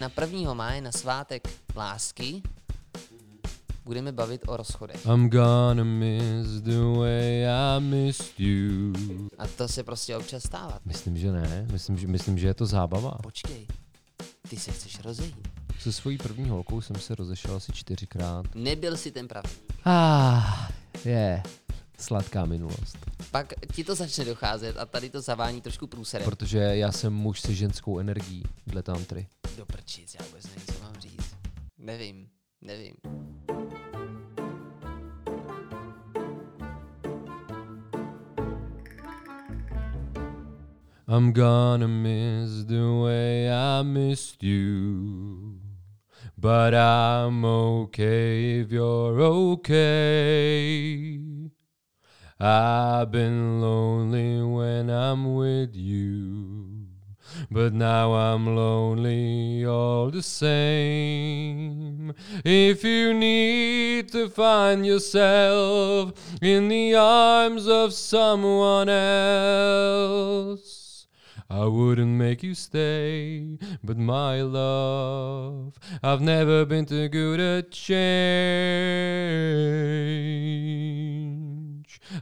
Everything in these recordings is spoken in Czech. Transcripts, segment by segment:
na 1. máje, na svátek lásky, budeme bavit o rozchodech. I'm gonna miss the way I missed you. A to se prostě občas stává. Myslím, že ne. Myslím, že, myslím, že je to zábava. Počkej, ty se chceš rozejít. Se svojí první holkou jsem se rozešel asi čtyřikrát. Nebyl si ten pravý. Ah, je. Sladká minulost. Pak ti to začne docházet a tady to zavání trošku průserem. Protože já jsem muž se ženskou energií dle tantry. Do prčic, já vůbec nevím, co mám říct. Nevím, nevím. I'm gonna miss the way I missed you. But I'm okay if you're okay. I've been lonely when I'm with you. But now I'm lonely all the same. If you need to find yourself in the arms of someone else, I wouldn't make you stay, but my love, I've never been too good at change.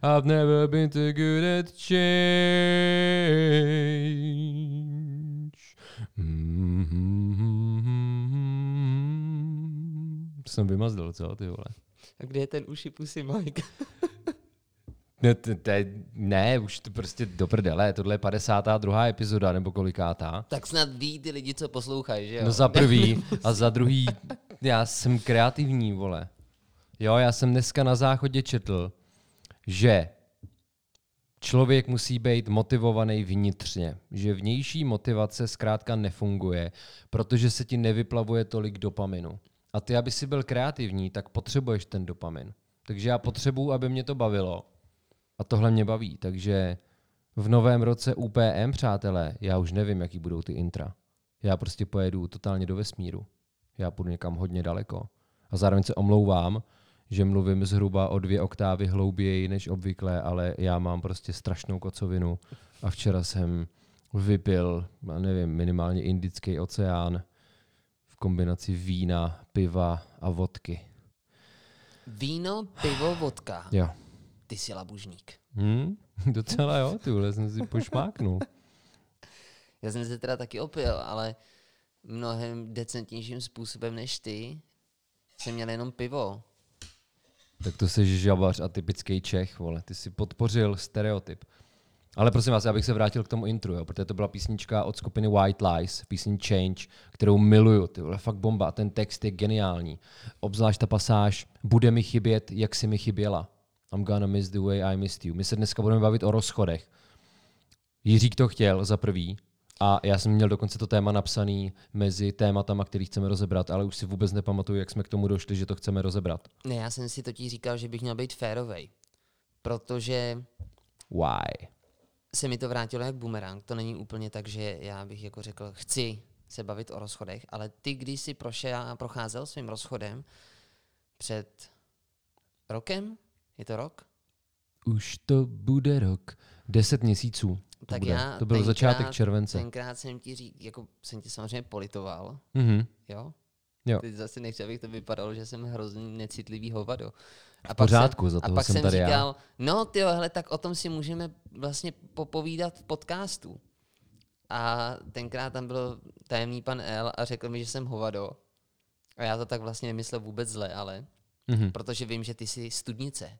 I've never been too good at change. Mm-hmm. Jsem vymazdal, co ty vole? A kde je ten uši pusy Mike? Ne, to, to je, ne, už to prostě do prdele, tohle je 52. epizoda, nebo kolikátá. tak snad ví ty lidi, co poslouchají, že jo? No za prvý a za druhý, já jsem kreativní, vole. Jo, já jsem dneska na záchodě četl, že člověk musí být motivovaný vnitřně, že vnější motivace zkrátka nefunguje, protože se ti nevyplavuje tolik dopaminu. A ty, aby si byl kreativní, tak potřebuješ ten dopamin. Takže já potřebuju, aby mě to bavilo. A tohle mě baví, takže v novém roce UPM, přátelé, já už nevím, jaký budou ty intra. Já prostě pojedu totálně do vesmíru. Já půjdu někam hodně daleko. A zároveň se omlouvám, že mluvím zhruba o dvě oktávy hlouběji než obvykle, ale já mám prostě strašnou kocovinu a včera jsem vypil, já nevím, minimálně Indický oceán v kombinaci vína, piva a vodky. Víno, pivo, vodka. Jo. Ty jsi labužník. Hm? Docela jo, ty vole, jsem si pošmáknul. Já jsem se teda taky opil, ale mnohem decentnějším způsobem než ty. Jsem měl jenom pivo. Tak to jsi žabař a typický Čech, vole. Ty si podpořil stereotyp. Ale prosím vás, já bych se vrátil k tomu intru, jo, protože to byla písnička od skupiny White Lies, písní Change, kterou miluju, ty vole, fakt bomba. Ten text je geniální. Obzvlášť ta pasáž, bude mi chybět, jak si mi chyběla. I'm gonna miss the way I missed you. My se dneska budeme bavit o rozchodech. Jiřík to chtěl za prvý, a já jsem měl dokonce to téma napsaný mezi tématama, který chceme rozebrat, ale už si vůbec nepamatuju, jak jsme k tomu došli, že to chceme rozebrat. Ne, já jsem si totiž říkal, že bych měl být férovej. Protože Why? se mi to vrátilo jak bumerang. To není úplně tak, že já bych jako řekl, chci se bavit o rozchodech, ale ty, když jsi prošel, procházel svým rozchodem před rokem, je to rok? Už to bude rok. Deset měsíců. To tak bude. já to byl tenkrát- začátek července. Tenkrát jsem ti řík, jako jsem tě samozřejmě politoval, Mhm. jo? Jo. Teď zase nechci, abych to vypadalo, že jsem hrozný necitlivý hovado. A V pořádku, jsem, za a toho pak jsem jsem tady já. říkal, no ty hele, tak o tom si můžeme vlastně popovídat v podcastu. A tenkrát tam byl tajemný pan L a řekl mi, že jsem hovado. A já to tak vlastně nemyslel vůbec zle, ale Mhm. protože vím, že ty jsi studnice.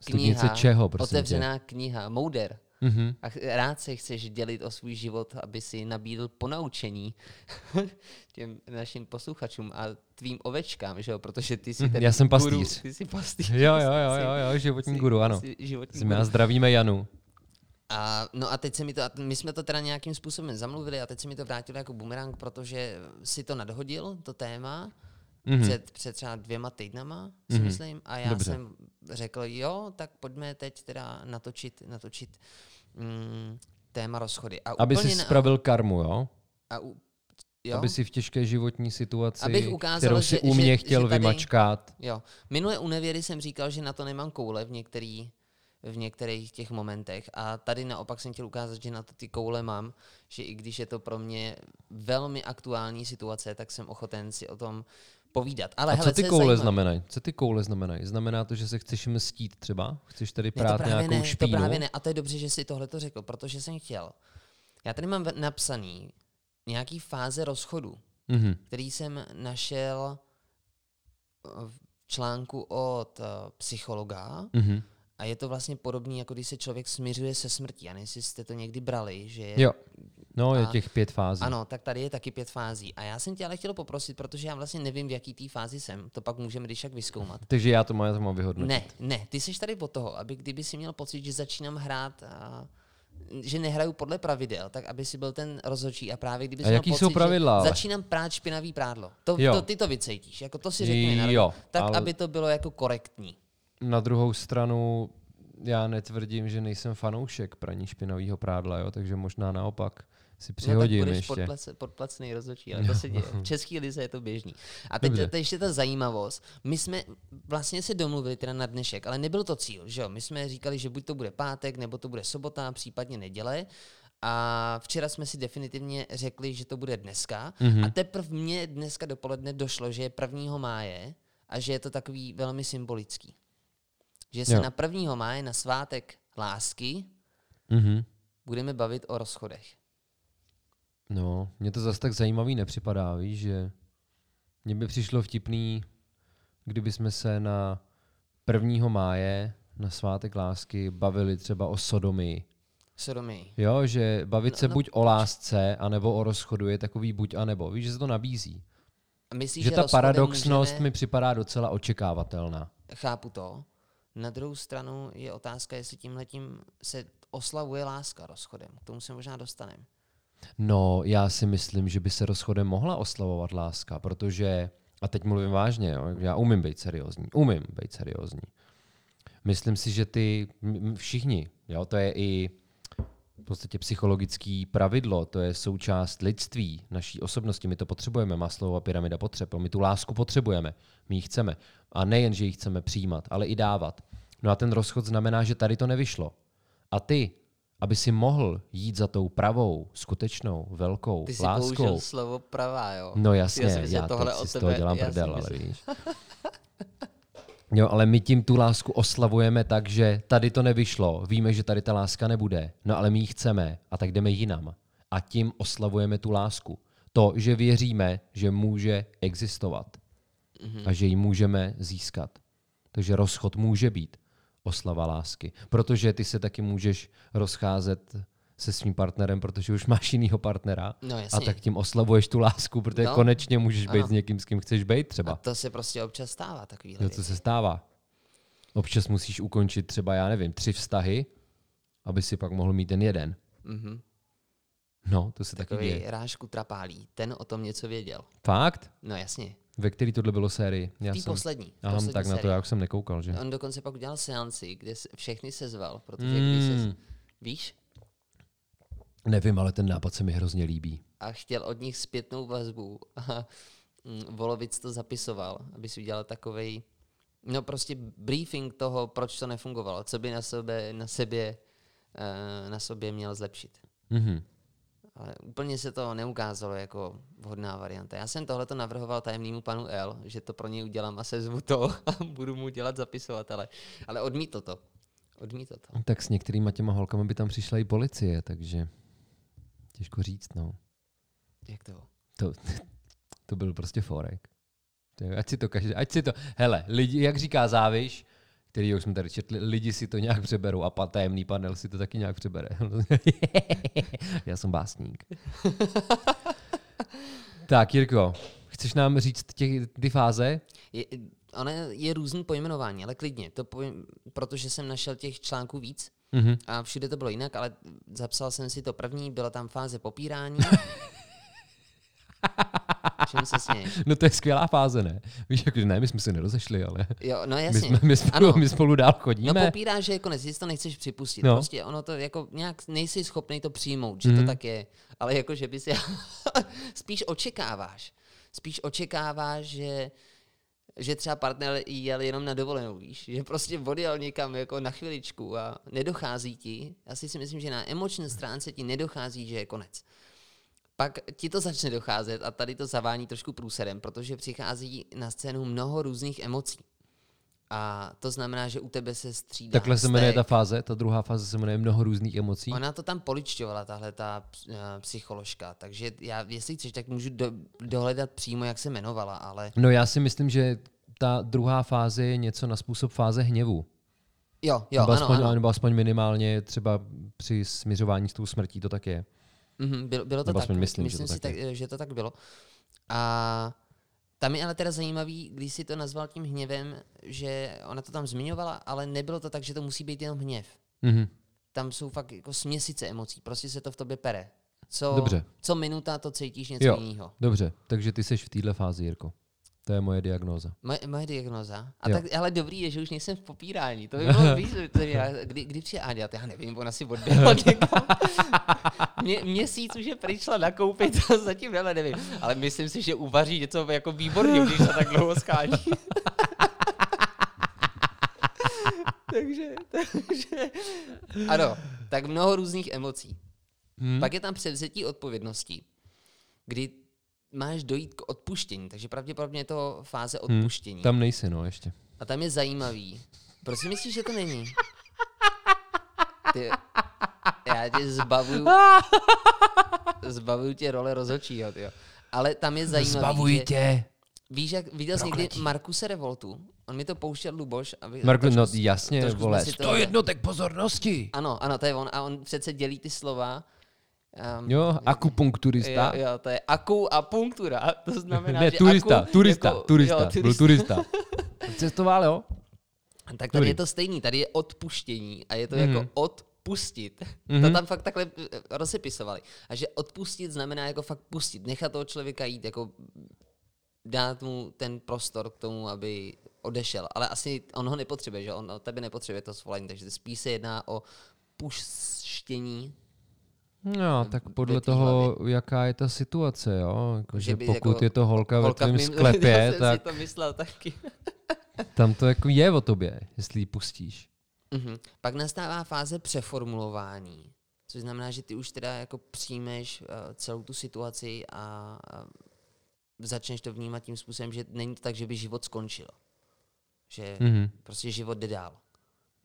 Studnice čeho, prosím tě? otevřená kniha, mouder. Mhm. A rád se chceš dělit o svůj život, aby si nabídl ponaučení těm našim posluchačům a tvým ovečkám, že jo? Protože ty jsi Mhm, ten já jsem guru, pastýř. ty jsi pastýř. Jo, jo, jo, jo, jo, životní jsi- guru, ano. životní Jsme a guru. zdravíme Janu. A, no a teď se mi to, a my jsme to teda nějakým způsobem zamluvili a teď se mi to vrátilo jako bumerang, protože si to nadhodil, to téma, Mhm. před, před třeba dvěma týdnama, si Mhm. myslím, a já Dobře. jsem řekl, jo, tak pojďme teď teda natočit, natočit mm, téma rozchody. A Aby si na- spravil karmu, jo? a u, jo? Aby si v těžké životní situaci, Abych ukázal, kterou si že- u mě že- chtěl že tady- vymačkat. Jo. Minule u nevěry jsem říkal, že na to nemám koule v některý v některých těch momentech. A tady naopak jsem chtěl ukázat, že na to ty koule mám, že i když je to pro mě velmi aktuální situace, tak jsem ochoten si o tom povídat. Ale A hele, co ty koule zajímavé- znamenají? Co ty koule znamenají? Znamená to, že se chceš mstít třeba? Chceš tady Ne, prát právě nějakou ne, špínu? To právě ne. A to je dobře, že jsi tohle to řekl, protože jsem chtěl. Já tady mám napsaný nějaký fáze rozchodu, Mhm. který jsem našel v článku od eh, psychologa Mhm. A je to vlastně podobný, jako když se člověk smiřuje se smrtí. Já nevím, jestli jste to někdy brali, že je Jo. No, je A- těch pět fází. Ano, tak tady je taky pět fází. A já jsem tě ale chtěl poprosit, protože já vlastně nevím, v jaký té fázi jsem. To pak můžeme když tak vyzkoumat. Takže já to mám, já to mám vyhodnotit. Ne, ne, ty jsi tady od toho, aby kdyby si měl pocit, že začínám hrát a že nehraju podle pravidel, tak aby si byl ten rozhodčí a právě kdyby A jaký pocit, jsou pravidla, že začínám prát špinavý prádlo. To, Jo. to, ty to vycejtíš, jako to si řekni Jo, tak ale- aby to bylo jako korektní. Na druhou stranu já netvrdím, že nejsem fanoušek praní špinavého prádla, jo? takže možná naopak si přihodím no, tak budeš ještě. Podplace, podplacený rozhodčí, ale to se děje. V české lize je to běžný. A teď to ještě ta zajímavost. My jsme vlastně se domluvili teda na dnešek, ale nebyl to cíl, že jo? My jsme říkali, že buď to bude pátek, nebo to bude sobota, případně neděle. A včera jsme si definitivně řekli, že to bude dneska. Mhm. A teprve mně dneska dopoledne došlo, že je 1. máje a že je to takový velmi symbolický. Že se Jo. na 1. máje, na svátek lásky, Mhm. budeme bavit o rozchodech. No, mně to zase tak zajímavý nepřipadá, víš, že mně by přišlo vtipný, kdyby jsme se na 1. máje na svátek lásky bavili třeba o sodomii. Sodomii. Jo, že bavit No, se no, buď o lásce, anebo o rozchodu je takový buď a nebo. Víš, že se to nabízí. A Myslíš, že ta rozchodem paradoxnost můžeme... mi připadá docela očekávatelná. Chápu to. Na druhou stranu je otázka, jestli tímhletím se oslavuje láska rozchodem. K tomu se možná dostaneme. No, já si myslím, že by se rozchodem mohla oslavovat láska, protože, a teď mluvím vážně, jo, já umím být seriózní, umím být seriózní. Myslím si, že ty všichni, jo, to je i v podstatě psychologický pravidlo, to je součást lidství, naší osobnosti, my to potřebujeme, Maslowova pyramida potřeb, my tu lásku potřebujeme, my ji chceme. A nejen, že ji chceme přijímat, ale i dávat. No a ten rozchod znamená, že tady to nevyšlo. A ty, aby si mohl jít za tou pravou, skutečnou, velkou Ty láskou. použil slovo pravá, jo? No jasně, Já si myslím, já tohle od si z toho dělám já prdel, ale víš. Jo, ale my tím tu lásku oslavujeme tak, že tady to nevyšlo, víme, že tady ta láska nebude, no ale my ji chceme a tak jdeme jinam. A tím oslavujeme tu lásku. To, že věříme, že může existovat Mhm. a že ji můžeme získat. Takže rozchod může být oslava lásky. Protože ty se taky můžeš rozcházet se svým partnerem, protože už máš jinýho partnera. No A tak tím oslavuješ tu lásku, protože No. konečně můžeš být Ano. s někým, s kým chceš být A třeba. to se prostě občas stává, takovýhle No, co věci. se stává. Občas musíš ukončit třeba, já nevím, tři vztahy, aby si pak mohl mít ten jeden. Mhm. No, to se taky Takový děje. Rášku Trapálí. Ten o tom něco věděl. Fakt? No jasně. Ve který tohle bylo sérii? Já té poslední. Aha, poslední tak na to já už jsem nekoukal, že? On dokonce pak udělal seanci, kde se všechny sezval, protože když se... Mm, Víš? Nevím, ale ten nápad se mi hrozně líbí. a chtěl od nich zpětnou vazbu. A mm, Volovic to zapisoval, aby si udělal takový, no prostě briefing toho, proč to nefungovalo, co by na sobě, na sebě, eh, na sobě měl zlepšit. Mhm. Ale úplně se to neukázalo jako vhodná varianta. Já jsem tohleto navrhoval tajemnému panu L, že to pro něj udělám a sezvu to a budu mu dělat zapisovatele. Ale odmítl to. Odmítl to. Tak s některýma těma holkama by tam přišla i policie, takže těžko říct, no. Jak to? To, to byl prostě forek. Ať si to každý, ať si to, hele, lidi, jak říká Záviš, který už jsme tady četli, lidi si to nějak přeberou a pa- tajemný panel si to taky nějak přebere. Já jsem básník. tak, Jirko, chceš nám říct těch, ty fáze? Je, ono je různý pojmenování, ale klidně, to pojím, protože jsem našel těch článků víc Mhm. a všude to bylo jinak, ale zapsal jsem si to první, byla tam fáze popírání. Čím se směješ? No to je skvělá fáze, ne? Víš, jakože ne, my jsme se nerozešli, ale Jo, no my, jasně. jsme, my, spolu, Ano. my spolu dál No chodíme. popíráš, že je konec, to nechceš připustit. No. No. Prostě ono to jako nějak nejsi schopný to přijmout, že Mhm. to tak je. Ale jako, že bys spíš očekáváš. Spíš očekáváš, že že třeba partner jel jenom na dovolenou, víš, že prostě odjel někam jako na chviličku a nedochází ti, já si myslím, že na emoční stránce ti nedochází, že je konec. Pak ti to začne docházet a tady to zavání trošku průserem, protože přichází na scénu mnoho různých emocí. A to znamená, že u tebe se střídá. Takhle se jmenuje ta fáze, ta druhá fáze se jmenuje mnoho různých emocí. Ona to tam poličťovala, tahle ta uh, psycholožka, takže já, jestli chceš, tak můžu do, dohledat přímo, jak se jmenovala, ale No já si myslím, že ta druhá fáze je něco na způsob fáze hněvu. jo, jo, nebo, ano, aspoň, ano. nebo aspoň minimálně třeba při směřování s tou smrtí to tak je. Mhm, bylo, bylo to Nebo tak, aspoň myslím, že myslím to si, tak tak, že to tak bylo. A tam je ale teda zajímavý, když si to nazval tím hněvem, že ona to tam zmiňovala, ale nebylo to tak, že to musí být jenom hněv. Mhm. Tam jsou fakt jako směsice emocí, prostě se to v tobě pere. Co, Dobře. co minuta to cítíš něco Jo. jiného. Dobře, takže ty jsi v téhle fázi, Jirko. To je moje diagnóza. Moje, moje diagnoza. A Jo. tak, ale dobrý je, že už nejsem v popírání. To by bylo víc, to by, já- kdy, kdy přijde Áďa, já nevím, ona si odběhla. Mě, měsíc už je přišla nakoupit a zatím hele, nevím. Ale myslím si, že uvaří něco jako výborně, když se tak dlouho skání. takže, takže, ano, tak mnoho různých emocí. Hmm? Pak je tam převzetí odpovědností, kdy máš dojít k odpuštění, takže pravděpodobně je to fáze odpuštění. Tam nejsi, no, ještě. A tam je zajímavý. Proč si myslíš, že to není? Ty, já tě zbavuju, zbavuju tě role rozhodčího, tyjo. Ale tam je zajímavý, Zbavuji že, tě. víš, jak viděl jsi někdy. Markuse Revoltu? On mi to pouštěl Luboš. Aby, Marku, no jasně, vole, to- 100 jednotek pozornosti. Ano, ano, to je on. A on přece dělí ty slova. Um, Jo, akupunkturista. Jo, jo, to je aku a punktura. To znamená, ne, že turista, aku, turista, jako, turista, jo, byl turista. Cestoval, jo? Tak tady Dobrý. je to stejný, tady je odpuštění a je to Mhm. jako odpustit. Mhm. To tam fakt takhle eh, rozepisovali. A že odpustit znamená jako fakt pustit, nechat toho člověka jít, jako dát mu ten prostor k tomu, aby odešel. Ale asi on ho nepotřebuje, že on tebe nepotřebuje to svolení, takže spíš se jedná o puštění. No, tak podle toho, jaká je ta situace, jo? Jako, Že pokud jako je to holka, Holka ve tvém sklepě, já jsem tak si to myslel taky. tam to jako je o tobě, jestli ji pustíš. Mhm. Pak nastává fáze přeformulování, což znamená, že ty už teda jako přijmeš uh, celou tu situaci a uh, začneš to vnímat tím způsobem, že není to tak, že by život skončil. Že Mhm. prostě život jde dál.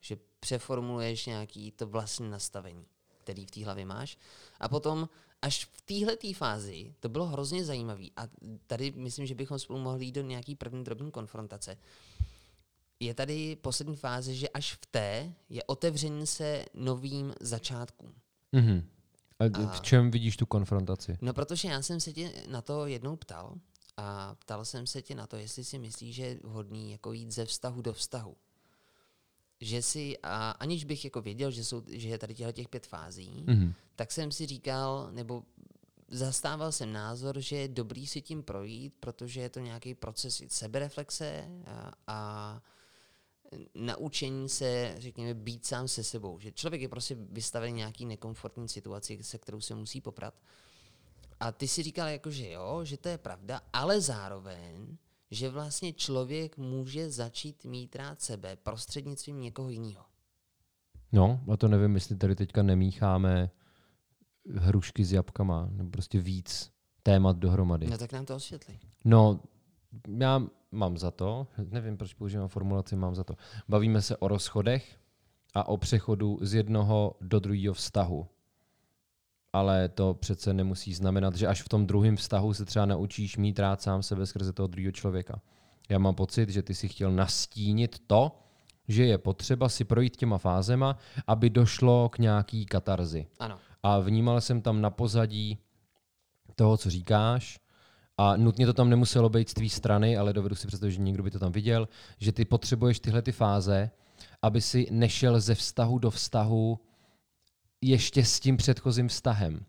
Že přeformuluješ nějaký to vlastní nastavení, který v té hlavě máš. A potom až v téhle fázi, to bylo hrozně zajímavé. A tady myslím, že bychom spolu mohli jít do nějaký první drobný konfrontace. Je tady poslední fáze, že až v té je otevření se novým začátkům. Mhm. A d- A- v čem vidíš tu konfrontaci? No, protože já jsem se tě na to jednou ptal a ptal jsem se tě na to, jestli si myslíš, že je vhodný jako jít ze vztahu do vztahu. Že si, a aniž bych jako věděl, že, jsou, že je tady těchto těch pět fází, Mhm. tak jsem si říkal, nebo zastával jsem názor, že je dobrý si tím projít, protože je to nějaký proces sebereflexe a, a naučení se, řekněme, být sám se sebou. Že člověk je prostě vystaven nějaký nekomfortní situaci, se kterou se musí poprat. A ty si říkal, jako, že jo, že to je pravda, ale zároveň, že vlastně člověk může začít mít rád sebe prostřednictvím někoho jiného. No, a to nevím, jestli tady teďka nemícháme hrušky s jabkama, nebo prostě víc témat dohromady. No tak nám to osvětli. No, já mám za to, nevím, proč používám formulaci mám za to. Bavíme se o rozchodech a o přechodu z jednoho do druhého vztahu. Ale to přece nemusí znamenat, že až v tom druhém vztahu se třeba naučíš mít rád sám sebe skrze toho druhého člověka. Já mám pocit, že ty si chtěl nastínit to, že je potřeba si projít těma fázema, aby došlo k nějaký katarzi. Ano. A vnímal jsem tam na pozadí toho, co říkáš, a nutně to tam nemuselo být z tvý strany, ale dovedu si představit, že někdo by to tam viděl, že ty potřebuješ tyhle ty fáze, aby si nešel ze vztahu do vztahu ještě s tím předchozím vztahem.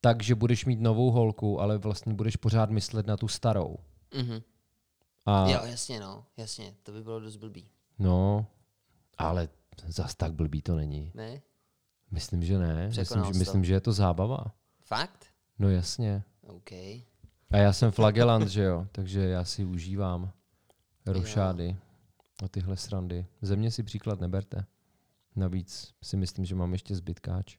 Takže budeš mít novou holku, ale vlastně budeš pořád myslet na tu starou. Mhm. A Jo, jasně, no, jasně, to by bylo dost blbý. no, ale zas tak blbý to není. Ne? Myslím, že ne. Myslím, že, myslím, že je to zábava. Fakt? No jasně. OK. A já jsem flagelant, že jo, takže já si užívám rošády a tyhle srandy. Ze mě si příklad neberte. Navíc si myslím, že mám ještě zbytkáč.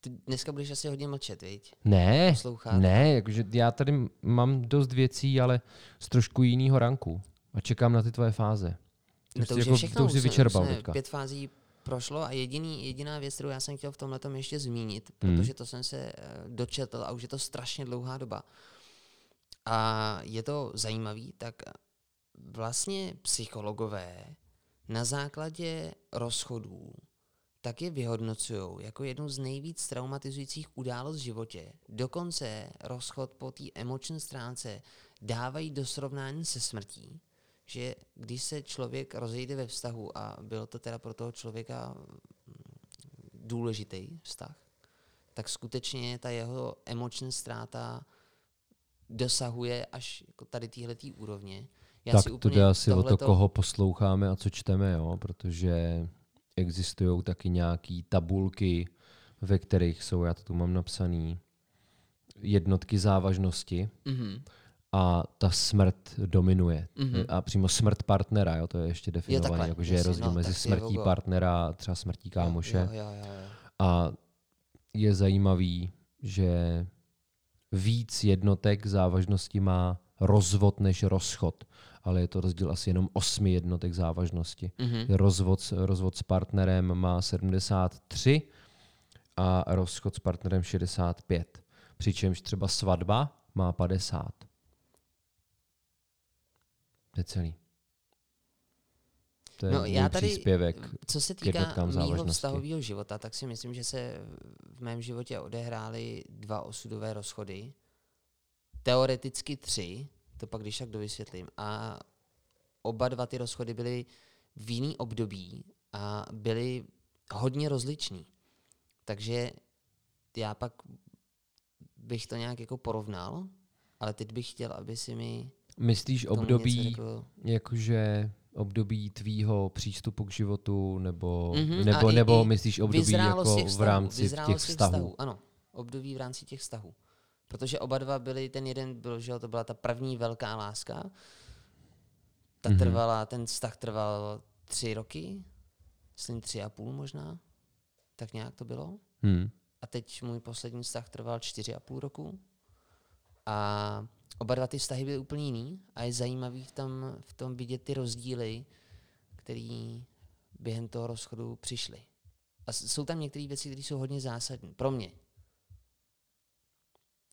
Ty dneska budeš asi hodně mlčet, viď? Ne, Poslouchat. ne, jakože já tady mám dost věcí, ale z trošku jiného ranku. A čekám na ty tvoje fáze. No to už jako- je všechno. to už si jsme- vyčerpal jsme teďka. Pět fází prošlo a jediný, jediná věc, kterou já jsem chtěl v tomhle ještě zmínit, Hmm. protože to jsem se eh, dočetl a už je to strašně dlouhá doba. A je to zajímavý, tak vlastně psychologové na základě rozchodů tak je vyhodnocují jako jednu z nejvíc traumatizujících událostí v životě. Dokonce rozchod po té emoční stránce dávají do srovnání se smrtí, že když se člověk rozejde ve vztahu a bylo to teda pro toho člověka mm, důležitý vztah, tak skutečně ta jeho emoční ztráta dosahuje až jako tady téhletý úrovně. Já tak si to jde asi o to, tohleto- koho posloucháme a co čteme, jo? protože existují taky nějaký tabulky, ve kterých jsou, já to tu mám napsaný, jednotky závažnosti Mhm. a ta smrt dominuje. Mhm. A přímo smrt partnera, jo? to je ještě definované, takhle, jakože je jasně, rozdíl no, mezi je smrtí logo. partnera a třeba smrtí kámoše. Jo, jo, jo, jo. A je zajímavý, že víc jednotek závažnosti má rozvod než rozchod, ale je to rozdíl asi jenom osmi jednotek závažnosti. Mhm. Rozvod, s- rozvod s partnerem má 73 a rozchod s partnerem 65. Přičemž třeba svatba má 50. To je celý. To je No, já tady- příspěvek. Co se týká závažnosti. vztahového života, tak si myslím, že se v mém životě odehrály dva osudové rozchody. Teoreticky tři, to pak když tak dovysvětlím. A oba dva ty rozchody byly v jiný období a byly hodně rozliční. Takže já pak bych to nějak jako porovnal, ale teď bych chtěl, aby si mi Myslíš období, jakože období tvýho přístupu k životu, nebo, Mhm, nebo, i- nebo i myslíš období jako v vztahů, rámci těch vztahů? Ano, období v rámci těch vztahů. Protože oba dva byly, ten jeden byl, že to byla ta první velká láska. Ta Mhm. trvala, ten vztah trval tři roky, myslím tři a půl možná, tak nějak to bylo. Hmm. A teď můj poslední vztah trval čtyři a půl roku. A oba dva ty vztahy byly úplně jiný a je zajímavý v tom, v tom vidět ty rozdíly, které během toho rozchodu přišly. A jsou tam některé věci, které jsou hodně zásadní. Pro mě.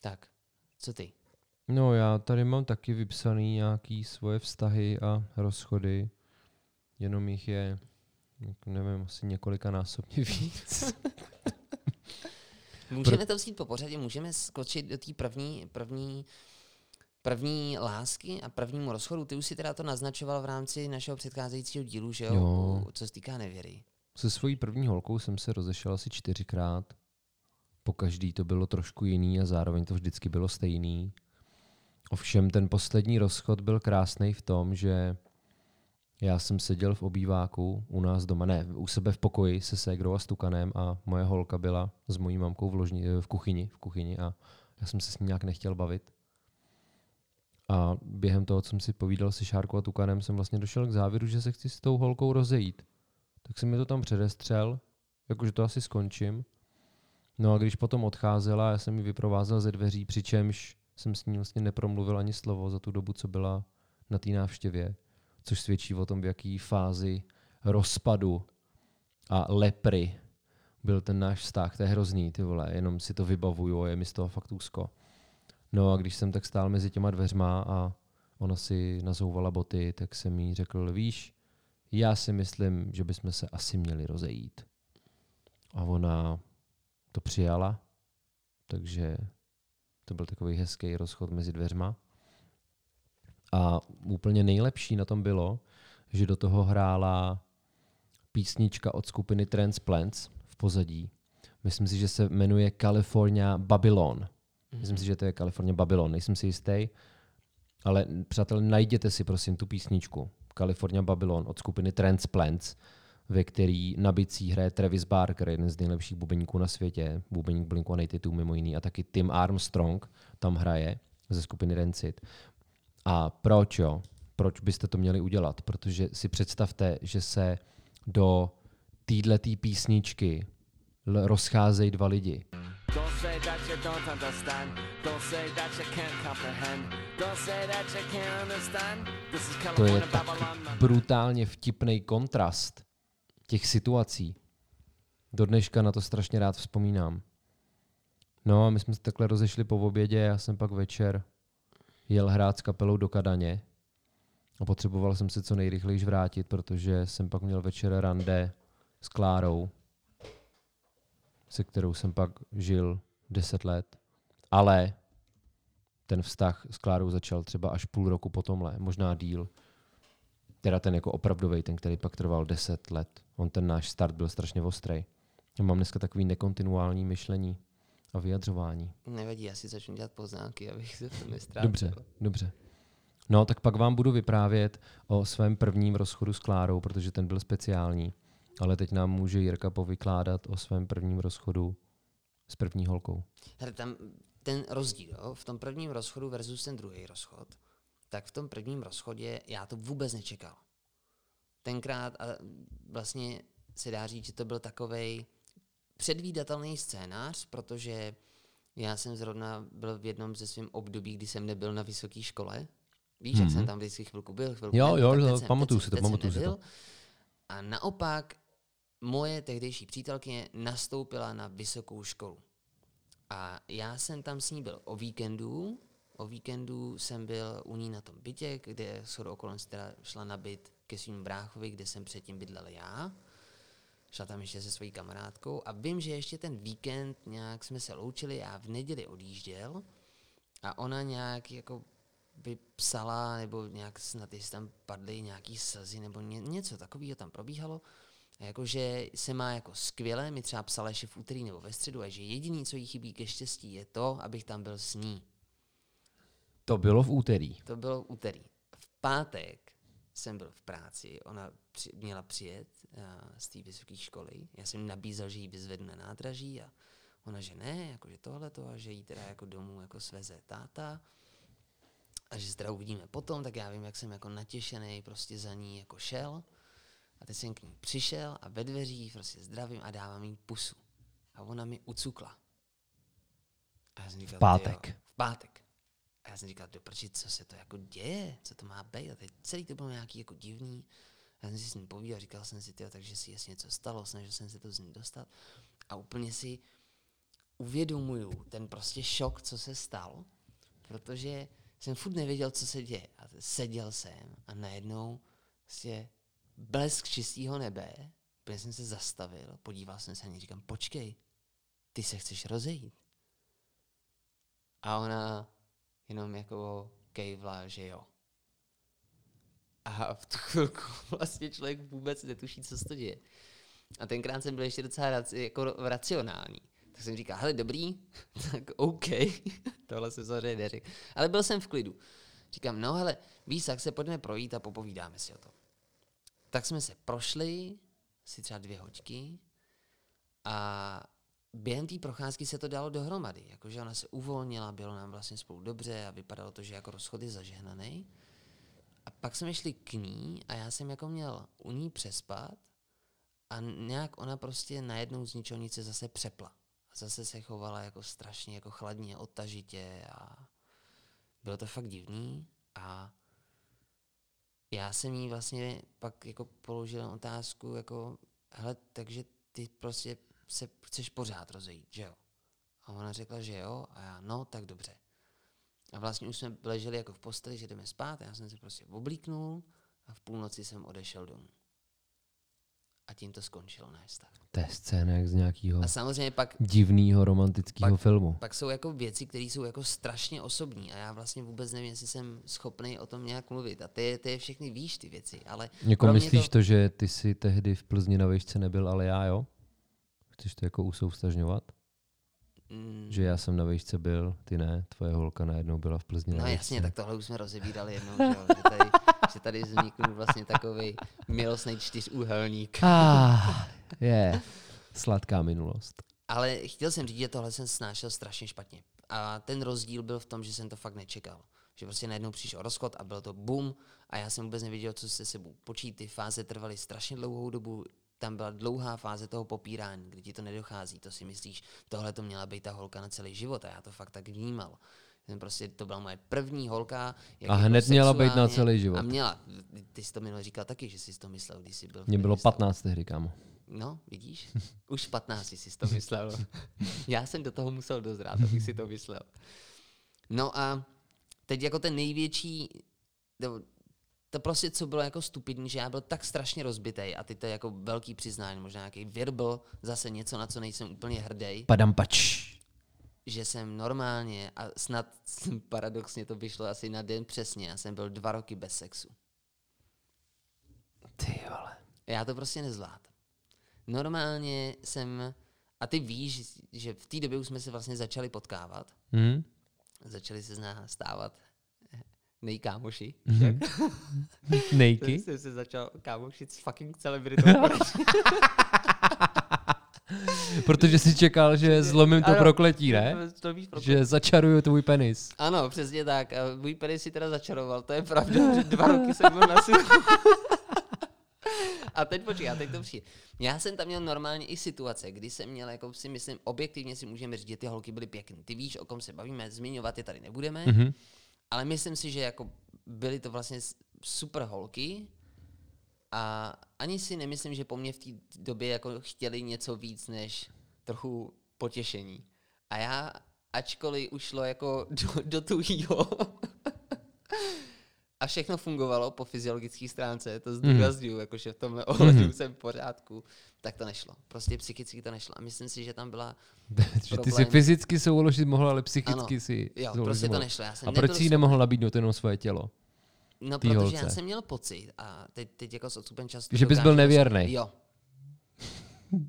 Tak, co ty? No já tady mám taky vypsaný nějaký svoje vztahy a rozchody, jenom jich je, nevím, asi několika násobně víc. Můžeme to vzít po pořadě, můžeme skočit do té první, první, první lásky a prvnímu rozchodu. Ty už si teda to naznačoval v rámci našeho předcházejícího dílu, že jo? Jo. Co se týká nevěry. Se svojí první holkou jsem se rozešel asi čtyřikrát. Po každý to bylo trošku jiný a zároveň to vždycky bylo stejný. Ovšem ten poslední rozchod byl krásný v tom, že já jsem seděl v obýváku u nás doma, ne, u sebe v pokoji se ségrou a stukanem a moje holka byla s mojí mamkou v, ložni, v kuchyni, v kuchyni a já jsem se s ní nějak nechtěl bavit. A během toho, co jsem si povídal se Šárkou a Tukanem, jsem vlastně došel k závěru, že se chci s tou holkou rozejít. Tak jsem mi to tam předestřel, jakože to asi skončím. No a když potom odcházela, já jsem ji vyprovázel ze dveří, přičemž jsem s ní vlastně nepromluvil ani slovo za tu dobu, co byla na té návštěvě, což svědčí o tom, v jaký fázi rozpadu a lepry byl ten náš vztah. To je hrozný, ty vole, jenom si to vybavuju a je mi z toho fakt úzko. No a když jsem tak stál mezi těma dveřma a ona si nazouvala boty, tak jsem jí řekl, víš, já si myslím, že bychom se asi měli rozejít. A ona to přijala, takže to byl takový hezký rozchod mezi dveřma. A úplně nejlepší na tom bylo, že do toho hrála písnička od skupiny Transplants v pozadí. Myslím si, že se jmenuje California Babylon. Myslím si, že to je California Babylon, nejsem si jistý. Ale přátelé, najděte si prosím tu písničku California Babylon od skupiny Transplants, ve který na bicí hraje Travis Barker, jeden z nejlepších bubeníků na světě, bubeník Blinku-182 mimo jiný, a taky Tim Armstrong tam hraje ze skupiny Rancid. A proč jo? Proč byste to měli udělat? Protože si představte, že se do této písničky rozcházejí dva lidi. Don't say that you don't understand. Don't say that you can't comprehend. Don't say that you can't understand. This is To je tak brutálně vtipný kontrast těch situací. Do dneška na to strašně rád vzpomínám. No a my jsme se takhle rozešli po obědě, já jsem pak večer jel hrát s kapelou do Kadaně a potřeboval jsem se co nejrychleji vrátit, protože jsem pak měl večer rande s Klárou, se kterou jsem pak žil 10 let. Ale ten vztah s Klárou začal třeba až půl roku po tomhle, možná díl. Teda ten jako opravdový, ten, který pak trval 10 let. On ten náš start byl strašně ostrý. Já mám dneska takový nekontinuální myšlení a vyjadřování. Nevadí, já si začnu dělat poznámky, abych se to nestrátil. Dobře, dobře. No, tak pak vám budu vyprávět o svém prvním rozchodu s Klárou, protože ten byl speciální. Ale teď nám může Jirka povykládat o svém prvním rozchodu s první holkou. Hele, tam ten rozdíl jo, v tom prvním rozchodu versus ten druhý rozchod, tak v tom prvním rozchodě já to vůbec nečekal. Tenkrát a vlastně se dá říct, že to byl takovej předvídatelný scénář, protože já jsem zrovna byl v jednom ze svým období, kdy jsem nebyl na vysoké škole. Víš, mm-hmm. jak jsem tam vždycky chvilku byl, chvilku Jo, nebyl, jo, jo, pamatuju si to, pamatuju si to. A naopak moje tehdejší přítelkyně nastoupila na vysokou školu. A já jsem tam s ní byl o víkendu. O víkendu jsem byl u ní na tom bytě, kde shodou okolností šla na byt ke svým bráchovi, kde jsem předtím bydlel já. Šla tam ještě se svojí kamarádkou a vím, že ještě ten víkend nějak jsme se loučili, já v neděli odjížděl a ona nějak jako by psala, nebo nějak snad jestli tam padly nějaký slzy, nebo ně, něco takového tam probíhalo. A Jakože se má jako skvěle, mi třeba psala ještě v úterý nebo ve středu, a že jediný, co jí chybí ke štěstí, je to, abych tam byl s ní. To bylo v úterý. To bylo v úterý. V pátek jsem byl v práci, ona při, měla přijet uh, z té vysoké školy. Já jsem jí nabízel, že ji vyzvedu na nádraží a ona, že ne, jakože tohleto a že jí teda jako domů jako sveze táta a že se teda uvidíme potom, tak já vím, jak jsem jako natěšený prostě za ní jako šel a teď jsem k ní přišel a ve dveřích prostě zdravím a dávám jí pusu. A ona mi ucukla. A já jsem říkal, pátek. "Tyjo, V pátek. A já jsem říkal, do prči, co se to jako děje, co to má být. A teď celý to bylo nějaký jako divný. Já jsem si s ním povídal, říkal jsem si, tyjo, takže si jasně něco stalo, snažil jsem se to z ní dostat. A úplně si uvědomuju ten prostě šok, co se stal, protože jsem furt nevěděl, co se děje. A seděl jsem a najednou prostě blesk čistého nebe, úplně jsem se zastavil, podíval jsem se na ní, říkám, počkej, ty se chceš rozejít. A ona jenom jako kejvla, že jo. A v tu chvilku vlastně člověk vůbec netuší, co se to děje. A tenkrát jsem byl ještě docela raci, jako racionální. Tak jsem říkal, hele dobrý, tak OK, tohle se samozřejmě neřekl. Ale byl jsem v klidu. Říkám, no hele, víš, tak se pojďme projít a popovídáme si o tom. Tak jsme se prošli, si třeba dvě hoďky a během té procházky se to dalo dohromady. Jakože ona se uvolnila, bylo nám vlastně spolu dobře a vypadalo to, že jako rozchod je zažehnaný. A pak jsme šli k ní a já jsem jako měl u ní přespat a nějak ona prostě najednou z ničeho nic se zase přepla. A zase se chovala jako strašně jako chladně, odtažitě a bylo to fakt divný a já jsem jí vlastně pak jako položil otázku jako, hele, takže ty prostě se chceš pořád rozejít, že jo? A ona řekla, že jo, a já, no, tak dobře. A vlastně už jsme leželi jako v posteli, že jdeme spát, a já jsem se prostě oblíknul a v půlnoci jsem odešel domů. A tím to skončilo náš vztah. To je scéna jak z nějakého A samozřejmě pak, divného romantického Pak- filmu. pak jsou jako věci, které jsou jako strašně osobní a já vlastně vůbec nevím, jestli jsem schopný o tom nějak mluvit. A ty, ty všechny víš, ty věci, ale Jako myslíš to... to, že ty jsi tehdy v Plzni na výšce nebyl, ale já jo? Chceš to jako usoustažňovat? Mm, Že já jsem na výšce byl, ty ne, tvoje holka najednou byla v Plzni No jasně, tak tohle už jsme rozebírali jednou, že, tady, že tady vznikl vlastně takový milostný čtyřúhelník. Ah, je, sladká minulost. Ale chtěl jsem říct, že tohle jsem snášel strašně špatně. A ten rozdíl byl v tom, že jsem to fakt nečekal. Že prostě najednou přišel rozchod a bylo to boom a já jsem vůbec nevěděl, co se sebou počít. Ty fáze trvaly strašně dlouhou dobu, tam byla dlouhá fáze toho popírání, kdy ti to nedochází, to si myslíš, tohle to měla být ta holka na celý život a já to fakt tak vnímal. Jsem prostě, to byla moje první holka. Jak A jako hned měla být na celý život. A měla. Ty jsi to minule říkal taky, že jsi to myslel, když jsi byl. Mně bylo prvním stavu. 15 tehdy, kámo. No, vidíš? Už v 15 jsi to myslel. Já jsem do toho musel dozrát, abych si to myslel. No a teď jako ten největší, to, prostě, co bylo jako stupidní, že já byl tak strašně rozbitej a ty to je jako velký přiznání, možná nějaký virbl, zase něco, na co nejsem úplně hrdý, Padam pač. že jsem normálně a snad paradoxně to vyšlo asi na den přesně, já jsem byl dva roky bez sexu. Ty vole. Já to prostě nezvládám. Normálně jsem, a ty víš, že v té době už jsme se vlastně začali potkávat, Hm? začali se z nás stávat nejkámoši. Mhm. Nejky? jsem se začal kámošit s fucking celebritou. Protože jsi čekal, že zlomím to Ano. prokletí, ne? to víš? Že začaruju tvůj penis. Ano, přesně tak. A můj penis si teda začaroval, to je pravda, že dva roky jsem byl na suchu. A teď počkej, a teď to přijde. Já jsem tam měl normálně i situace, kdy jsem měl, jako si myslím, objektivně si můžeme říct, že ty holky byly pěkné. Ty víš, o kom se bavíme, zmiňovat je tady nebudeme, Mhm. Ale myslím si, že jako byly to vlastně super holky a ani si nemyslím, že po mně v té době jako chtěli něco víc než trochu potěšení. A já, ačkoliv už šlo jako do, do tuhýho a všechno fungovalo po fyziologické stránce, to zdůraznuju, mm. jakože v tomhle ohledu jsem v pořádku, tak to nešlo. Prostě psychicky to nešlo. A myslím si, že tam byla že ty si fyzicky souložit mohl, ale psychicky Ano. si Jo, prostě to mohl. nešlo. Já jsem A proč si nemohl nabídnout jenom svoje tělo? No, protože holce. já jsem měl pocit, a teď, teď jako s odstupem času... Že bys byl nevěrnej. Jo.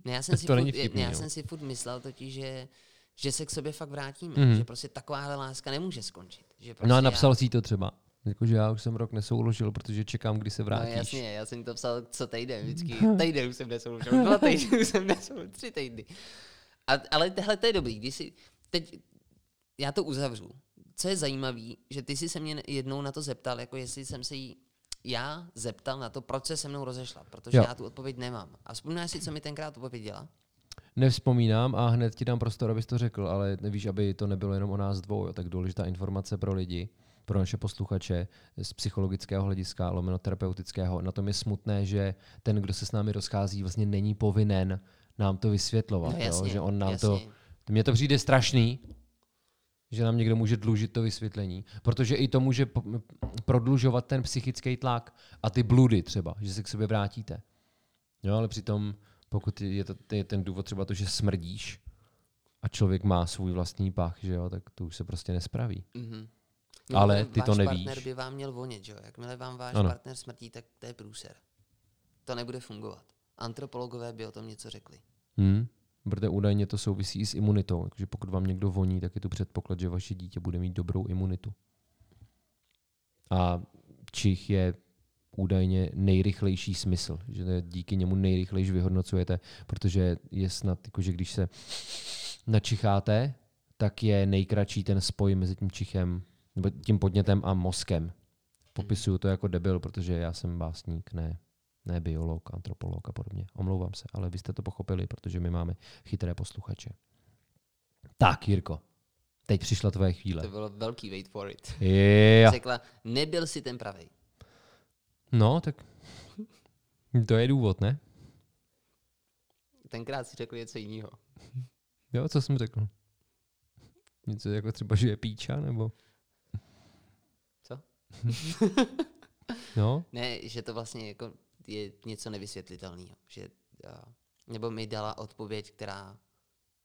Ne, já jsem si To furt, vtipný, ne, já jo. jsem si furt myslel totiž, že, že se k sobě fakt vrátíme. Mhm. Že prostě takováhle láska nemůže skončit. Že prostě No a já- napsal si jí to třeba. Jakože já už jsem rok nesouložil, protože čekám, kdy se No vrátíš. jasně, já jsem to psal co týden, vždycky týden už jsem nesouložil, dva týdny už jsem nesouložil, tři týdny. A, ale tohle to je dobrý, když si, teď, já to uzavřu. Co je zajímavé, že ty jsi se mě jednou na to zeptal, jako jestli jsem se jí já zeptal na to, proč se se mnou rozešla, protože Jo. já tu odpověď nemám. A vzpomínáš si, co mi tenkrát odpověděla? Nevzpomínám a hned ti dám prostor, abys to řekl, ale nevíš, aby to nebylo jenom o nás dvou, jo, tak důležitá informace pro lidi, pro naše posluchače z psychologického hlediska, lomeno terapeutického. Na tom je smutné, že ten, kdo se s námi rozchází, vlastně není povinen nám to vysvětlovat. No jo, jasně, že on nám jasně. to... Mně to přijde strašný, že nám někdo může dlužit to vysvětlení, protože i to může prodlužovat ten psychický tlak a ty bludy třeba, že se k sobě vrátíte. Jo, ale přitom, pokud je, to, je ten důvod třeba to, že smrdíš a člověk má svůj vlastní pach, že jo, tak to už se prostě nespraví. Mhm. Ale Mimochodem, ty to váš nevíš. partner by vám měl vonět, že jo? Jakmile vám váš Ano. partner smrtí, tak to je průser. To nebude fungovat. Antropologové by o tom něco řekli. Hmm? Protože údajně to souvisí i s imunitou. Takže pokud vám někdo voní, tak je tu předpoklad, že vaše dítě bude mít dobrou imunitu. A čich je údajně nejrychlejší smysl, že to díky němu nejrychlejší vyhodnocujete, protože je snad, jako, že když se načicháte, tak je nejkratší ten spoj mezi tím čichem, nebo tím podnětem a mozkem. Popisuju to jako debil, protože já jsem básník, ne, ne biolog, antropolog a podobně. Omlouvám se, ale vy jste to pochopili, protože my máme chytré posluchače. Tak, Jirko, teď přišla tvoje chvíle. To bylo velký wait for it. Jo. Řekla, nebyl si ten pravý. No, tak to je důvod, ne? Tenkrát si řekl něco jiného. Jo, co jsem řekl? Něco jako třeba, že je píča, nebo? No, Ne, že to vlastně jako je něco nevysvětlitelného. Že, nebo mi dala odpověď, která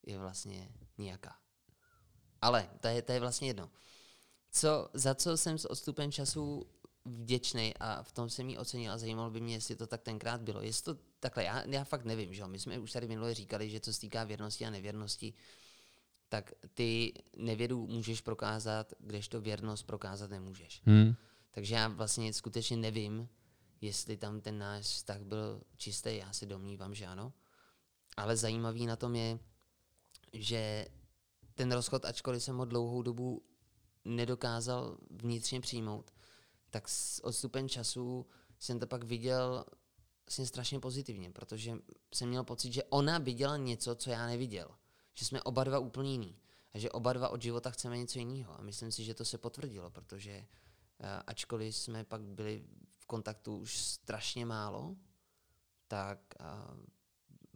je vlastně nějaká. Ale to je, to je vlastně jedno. Co, za co jsem s odstupem času vděčný a v tom jsem ji ocenil a zajímalo by mě, jestli to tak tenkrát bylo. Jestli to takhle, já, já fakt nevím, že jo? My jsme už tady minule říkali, že co se týká věrnosti a nevěrnosti, tak ty nevěru můžeš prokázat, kdežto věrnost prokázat nemůžeš. hm. Takže já vlastně skutečně nevím, jestli tam ten náš vztah byl čistý, já si domnívám, že ano. Ale zajímavý na tom je, že ten rozchod, ačkoliv jsem ho dlouhou dobu nedokázal vnitřně přijmout, tak s odstupem času jsem to pak viděl vlastně strašně pozitivně, protože jsem měl pocit, že ona viděla něco, co já neviděl. Že jsme oba dva úplně jiný. A že oba dva od života chceme něco jiného. A myslím si, že to se potvrdilo, protože uh, ačkoliv jsme pak byli v kontaktu už strašně málo, tak uh,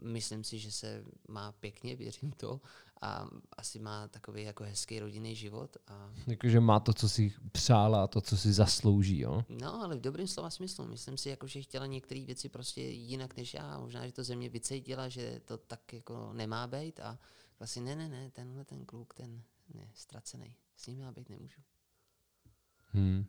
myslím si, že se má pěkně, věřím to, a asi má takový jako hezký rodinný život. A, Jakože má to, co si přála a to, co si zaslouží, jo? no, ale v dobrém slova smyslu. Myslím si, jako, že chtěla některé věci prostě jinak než já. Možná, že to ze mě vycítila, že to tak jako nemá být a vlastně ne, ne, ne, tenhle ten kluk, ten je ztracený. S ním já být nemůžu. Hmm.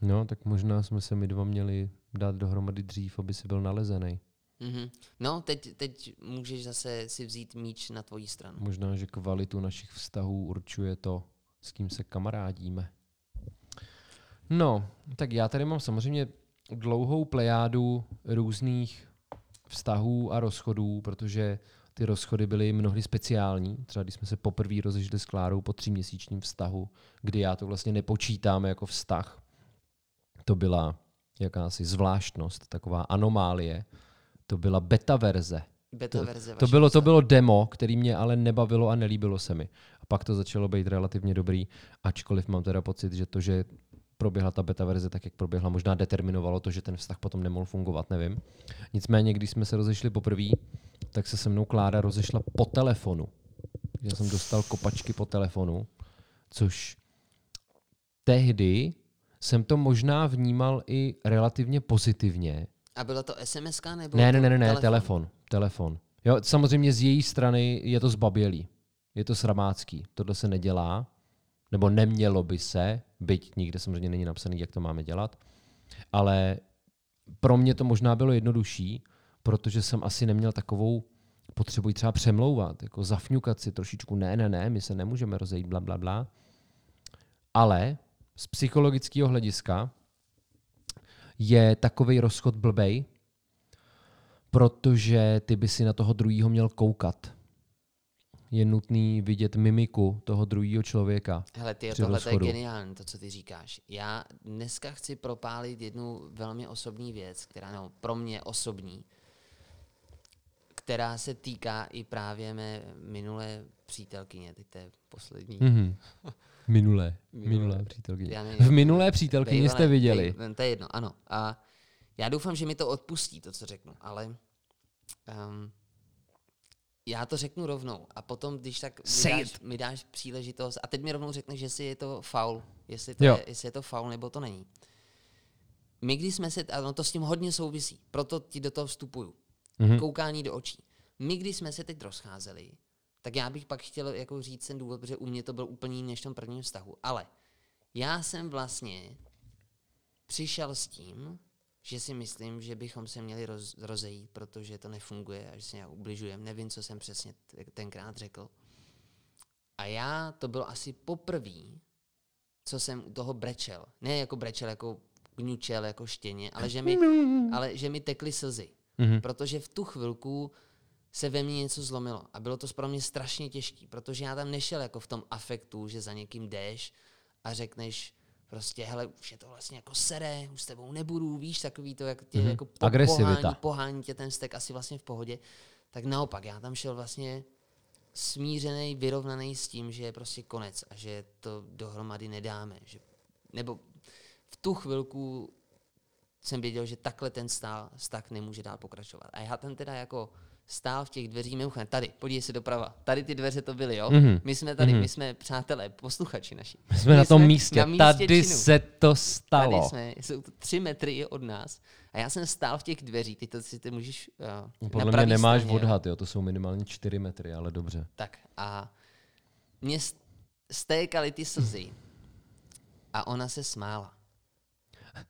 No, tak možná jsme se my dva měli dát dohromady dřív, aby si byl nalezený. Mhm. No, teď, teď můžeš zase si vzít míč na tvoji stranu. Možná, že kvalitu našich vztahů určuje to, s kým se kamarádíme. No, tak já tady mám samozřejmě dlouhou plejádu různých vztahů a rozchodů, protože ty rozchody byly mnohdy speciální. Třeba když jsme se poprvé rozešli s Klárou po tříměsíčním vztahu, kdy já to vlastně nepočítám jako vztah. To byla jakási zvláštnost, taková anomálie. To byla beta verze. Beta To- verze To vašeho bylo, to bylo demo, který mě ale nebavilo a nelíbilo se mi. A pak to začalo být relativně dobrý, ačkoliv mám teda pocit, že to, že proběhla ta beta verze tak, jak proběhla, možná determinovalo to, že ten vztah potom nemohl fungovat, nevím. Nicméně, když jsme se rozešli poprvé, tak se se mnou Klára rozešla po telefonu. Já jsem dostal kopačky po telefonu, což tehdy jsem to možná vnímal i relativně pozitivně, A bylo to SMS nebo ne, ne, ne, ne, ne, telefon. telefon. Jo, samozřejmě z její strany je to zbabělý. Je to sramácký. Tohle se nedělá, nebo nemělo by se, byť nikde samozřejmě není napsaný, jak to máme dělat. Ale pro mě to možná bylo jednodušší, protože jsem asi neměl takovou potřebu třeba přemlouvat, jako zafňukat si trošičku, ne, ne, ne, my se nemůžeme rozejít, bla, bla, bla. Ale z psychologického hlediska je takový rozchod blbej, protože ty by si na toho druhého měl koukat. Je nutný vidět mimiku toho druhého člověka. Hele, ty, tohle to je geniální, to, co ty říkáš. Já dneska chci propálit jednu velmi osobní věc, která no, pro mě osobní, která se týká i právě mé minulé přítelkyně, teď to je poslední. Mhm. Minulé. Minulé. Minulé přítelkyně. Já nevím, V minulé přítelkyni jste viděli. bej- to je jedno, ano. A já doufám, že mi to odpustí, to, co řeknu, ale um, já to řeknu rovnou a potom, když tak mi dáš, mi dáš příležitost a teď mi rovnou řekneš, jestli je to faul, jestli, to Jo. je, jestli je to faul nebo to není. My, když jsme se, ano, to s tím hodně souvisí, proto ti do toho vstupuju. Mhm. Koukání do očí. My, když jsme se teď rozcházeli, tak já bych pak chtěl jako říct ten důvod, protože u mě to byl úplně jiný než v tom prvním vztahu. Ale já jsem vlastně přišel s tím, že si myslím, že bychom se měli roz, rozejít, protože to nefunguje a že se nějak ubližujeme. Nevím, co jsem přesně tenkrát řekl. A já, to bylo asi poprvé, co jsem u toho brečel. Ne jako brečel, jako kňučel, jako štěně, ale že mi, ale že mi tekly slzy. Mhm. Protože v tu chvilku se ve mně něco zlomilo. A bylo to pro mě strašně těžké, protože já tam nešel jako v tom afektu, že za někým jdeš a řekneš prostě, hele, už je to vlastně jako sere, už s tebou nebudu, víš, takový to, jak tě Mhm. jako po- Agresivita. pohání, pohání tě ten stek asi vlastně v pohodě. Tak naopak, já tam šel vlastně smířený, vyrovnaný s tím, že je prostě konec a že to dohromady nedáme. Že, nebo v tu chvilku jsem věděl, že takhle ten stál, vztah nemůže dál pokračovat. A já tam teda jako stál v těch dveřích, mimochodem, tady, podívej se doprava, tady ty dveře to byly, jo? Mhm. My jsme tady, Mhm. my jsme přátelé, posluchači naši. My jsme na tom místě. na místě Tady činu. se to Tady stalo. jsme, jsou to tři metry od nás. A já jsem stál v těch dveřích, ty to si ty můžeš uh, No, Podle mě nemáš straně, jo. odhad, jo, to jsou minimálně 4 metry, ale dobře. Tak a mě st- stékaly ty slzy. A ona se smála.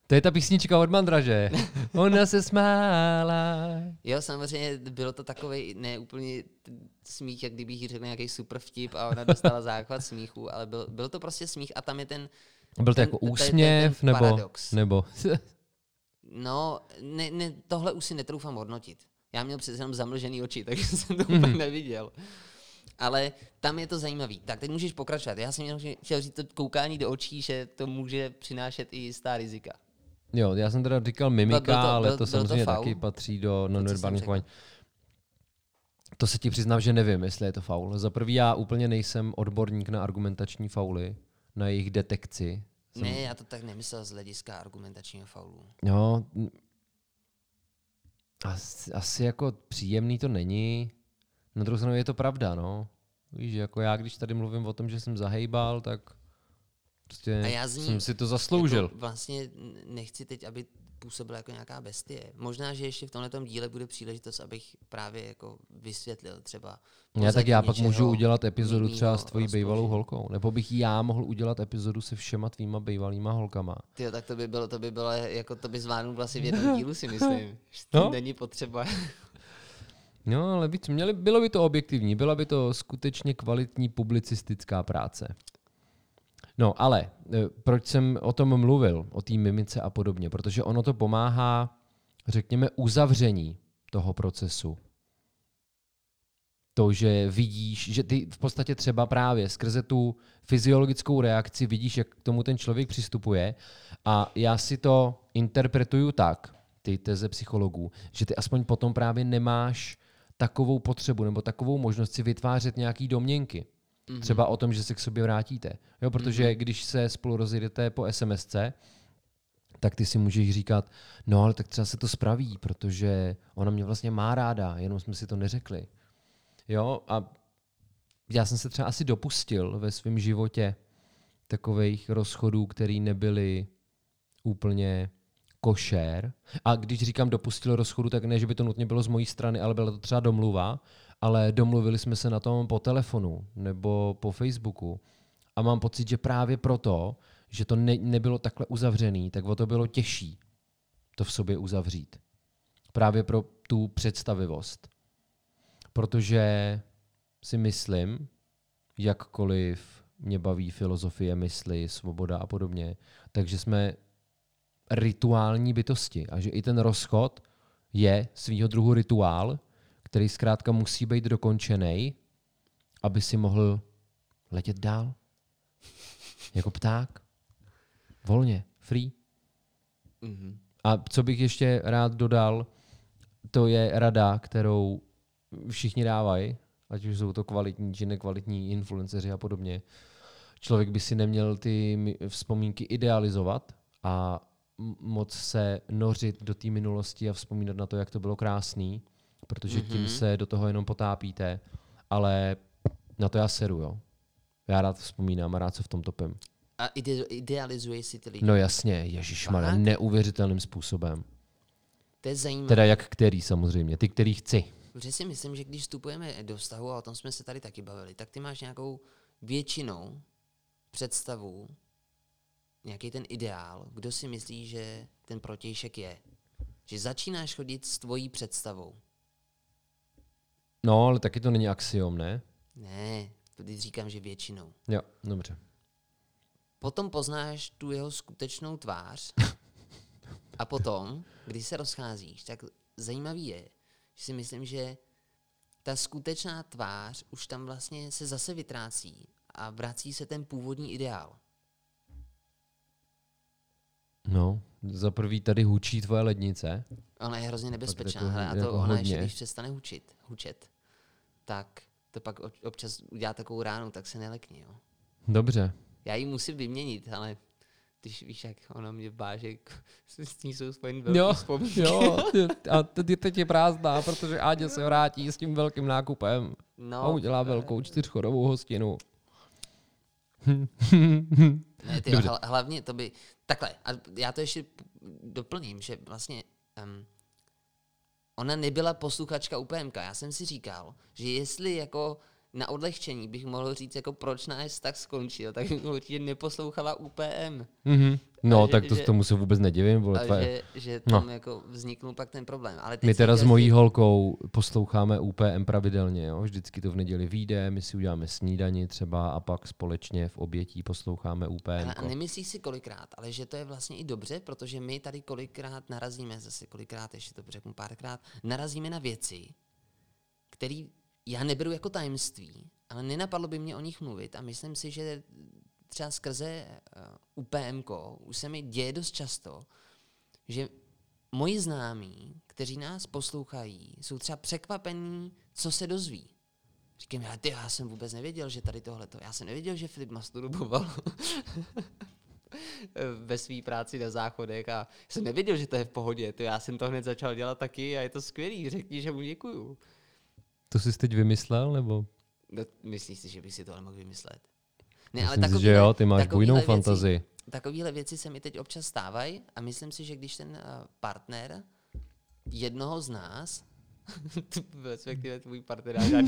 To je ta písnička od Mandraže. Ona se smála. Jo, samozřejmě bylo to takový ne úplně t- smích, jak kdybych jí řekl nějaký super vtip a ona dostala záchvat smíchu, ale byl, byl to prostě smích a tam je ten, Byl to Ten- jako ten- úsměv, ten nebo, paradox. nebo no, ne, ne, tohle už si netroufám hodnotit. Já měl přece jenom zamlžený oči, takže jsem to úplně neviděl. Ale tam je to zajímavý. Tak teď můžeš pokračovat. Já jsem jenom chtěl říct to koukání do očí, že to může přinášet i jistá rizika. Jo, já jsem teda říkal mimika, Byl- byl to- ale to byl to samozřejmě faul? taky patří do řekl. chování. To se ti přiznám, že nevím, jestli je to faul. Za prvý já úplně nejsem odborník na argumentační fauly, na jejich detekci. Jsem- Ne, já to tak nemyslel z hlediska argumentačního faulu. Jo, n- asi, asi jako příjemný to není. Na druhou stranu je to pravda, no. Víš, jako já, když tady mluvím o tom, že jsem zahejbal, tak prostě A já z ní jsem si to zasloužil. Jako vlastně nechci teď, aby působil jako nějaká bestie. Možná, že ještě v tomhle díle bude příležitost, abych právě jako vysvětlil třeba. Já tak já pak můžu udělat epizodu třeba s tvojí rozpoložení. bývalou holkou. Nebo bych já mohl udělat epizodu se všema tvýma bývalýma holkama. Tyjo, tak to by bylo, to by bylo, jako to by zvládnul asi v jednom dílu, si myslím. No. není potřeba. No, ale víc, měli, bylo by to objektivní, byla by to skutečně kvalitní publicistická práce. No, ale e, proč jsem o tom mluvil, o té mimice a podobně? Protože ono to pomáhá, řekněme, uzavření toho procesu. To, že vidíš, že ty v podstatě třeba právě skrze tu fyziologickou reakci vidíš, jak k tomu ten člověk přistupuje a já si to interpretuju tak, ty teze psychologů, že ty aspoň potom právě nemáš takovou potřebu nebo takovou možnost si vytvářet nějaký domněnky. Mm-hmm. Třeba o tom, že se k sobě vrátíte. Jo, protože mm-hmm. když se spolu rozjedete po SMSC, tak ty si můžeš říkat, no ale tak třeba se to spraví, protože ona mě vlastně má ráda, jenom jsme si to neřekli. Jo, a já jsem se třeba asi dopustil ve svém životě takových rozchodů, které nebyly úplně košer. A když říkám dopustil rozchodu, tak ne, že by to nutně bylo z mojí strany, ale byla to třeba domluva, ale domluvili jsme se na tom po telefonu nebo po Facebooku. A mám pocit, že právě proto, že to ne, nebylo takhle uzavřený, tak o to bylo těžší to v sobě uzavřít. Právě pro tu představivost. Protože si myslím, jakkoliv mě baví filozofie, mysli, svoboda a podobně, takže jsme rituální bytosti a že i ten rozchod je svýho druhu rituál, který zkrátka musí být dokončený, aby si mohl letět dál. Jako pták. Volně, free. Mhm. A co bych ještě rád dodal, to je rada, kterou všichni dávají, ať už jsou to kvalitní či nekvalitní influenceři a podobně. Člověk by si neměl ty vzpomínky idealizovat a moc se nořit do té minulosti a vzpomínat na to, jak to bylo krásný, protože tím Mhm. se do toho jenom potápíte, ale na to já seru, jo. Já rád vzpomínám a rád se v tom topím. A ide, idealizuješ si ty lidi. No jasně, ježišmarja, neuvěřitelným způsobem. To je zajímavé. Teda jak který samozřejmě, ty, který chci. Protože si myslím, že když vstupujeme do vztahu, a o tom jsme se tady taky bavili, tak ty máš nějakou většinou představu, nějaký ten ideál, kdo si myslí, že ten protějšek je. Že začínáš chodit s tvojí představou. No, ale taky to není axiom, ne? Ne, to když říkám, že většinou. Jo, dobře. Potom poznáš tu jeho skutečnou tvář a potom, když se rozcházíš, tak zajímavý je, že si myslím, že ta skutečná tvář už tam vlastně se zase vytrácí a vrací se ten původní ideál. No, za prvý tady hučí tvoje lednice. Ona je hrozně nebezpečná jako- hele, a jako to ona ještě, hodně. když přestane hučit, hučet, tak to pak ob- občas udělá takovou ránu, tak se nelekni. Jo. Dobře. Já ji musím vyměnit, ale když víš, jak ona mě báže, s ní jsou spojený velký Jo, vzpomínky. jo, ty- a teď teď je prázdná, protože Áďa se vrátí s tím velkým nákupem No, a udělá velkou čtyřchodovou hostinu. Ne, ty, Dobře. hla, hlavně to by... Takhle, a já to ještě doplním, že vlastně um, ona nebyla posluchačka UPMK. Já jsem si říkal, že jestli jako na odlehčení bych mohl říct, jako proč náš vztah skončil, tak bych určitě neposlouchala UPM. Mhm. No, že- tak to že- tomu se vůbec nedivím. Vole, tvoje. že, že No. tam jako vzniknul pak ten problém. Ale teď My teda s mojí holkou posloucháme UPM pravidelně, jo? vždycky to v neděli vyjde, my si uděláme snídani třeba a pak společně v obětí posloucháme UPM. A nemyslíš si kolikrát, ale že to je vlastně i dobře, protože my tady kolikrát narazíme, zase kolikrát, ještě to řeknu párkrát, narazíme na věci, které já neberu jako tajemství, ale nenapadlo by mě o nich mluvit a myslím si, že třeba skrze uh, UPMK už se mi děje dost často, že moji známí, kteří nás poslouchají, jsou třeba překvapení, co se dozví. Říkám, já, ty, já jsem vůbec nevěděl, že tady tohleto, já jsem nevěděl, že Filip masturboval ve své práci na záchodech a jsem nevěděl, že to je v pohodě, to já jsem to hned začal dělat taky a je to skvělý, řekni, že mu děkuju. To jsi teď vymyslel, nebo? No, myslíš si, že bych si tohle mohl vymyslet? Ne, Myslím si, že jo, ty máš bujnou takovýhle fantazii. Věci, takovéhle věci se mi teď občas stávají a myslím si, že když ten uh, partner jednoho z nás, respektive tvůj partner, já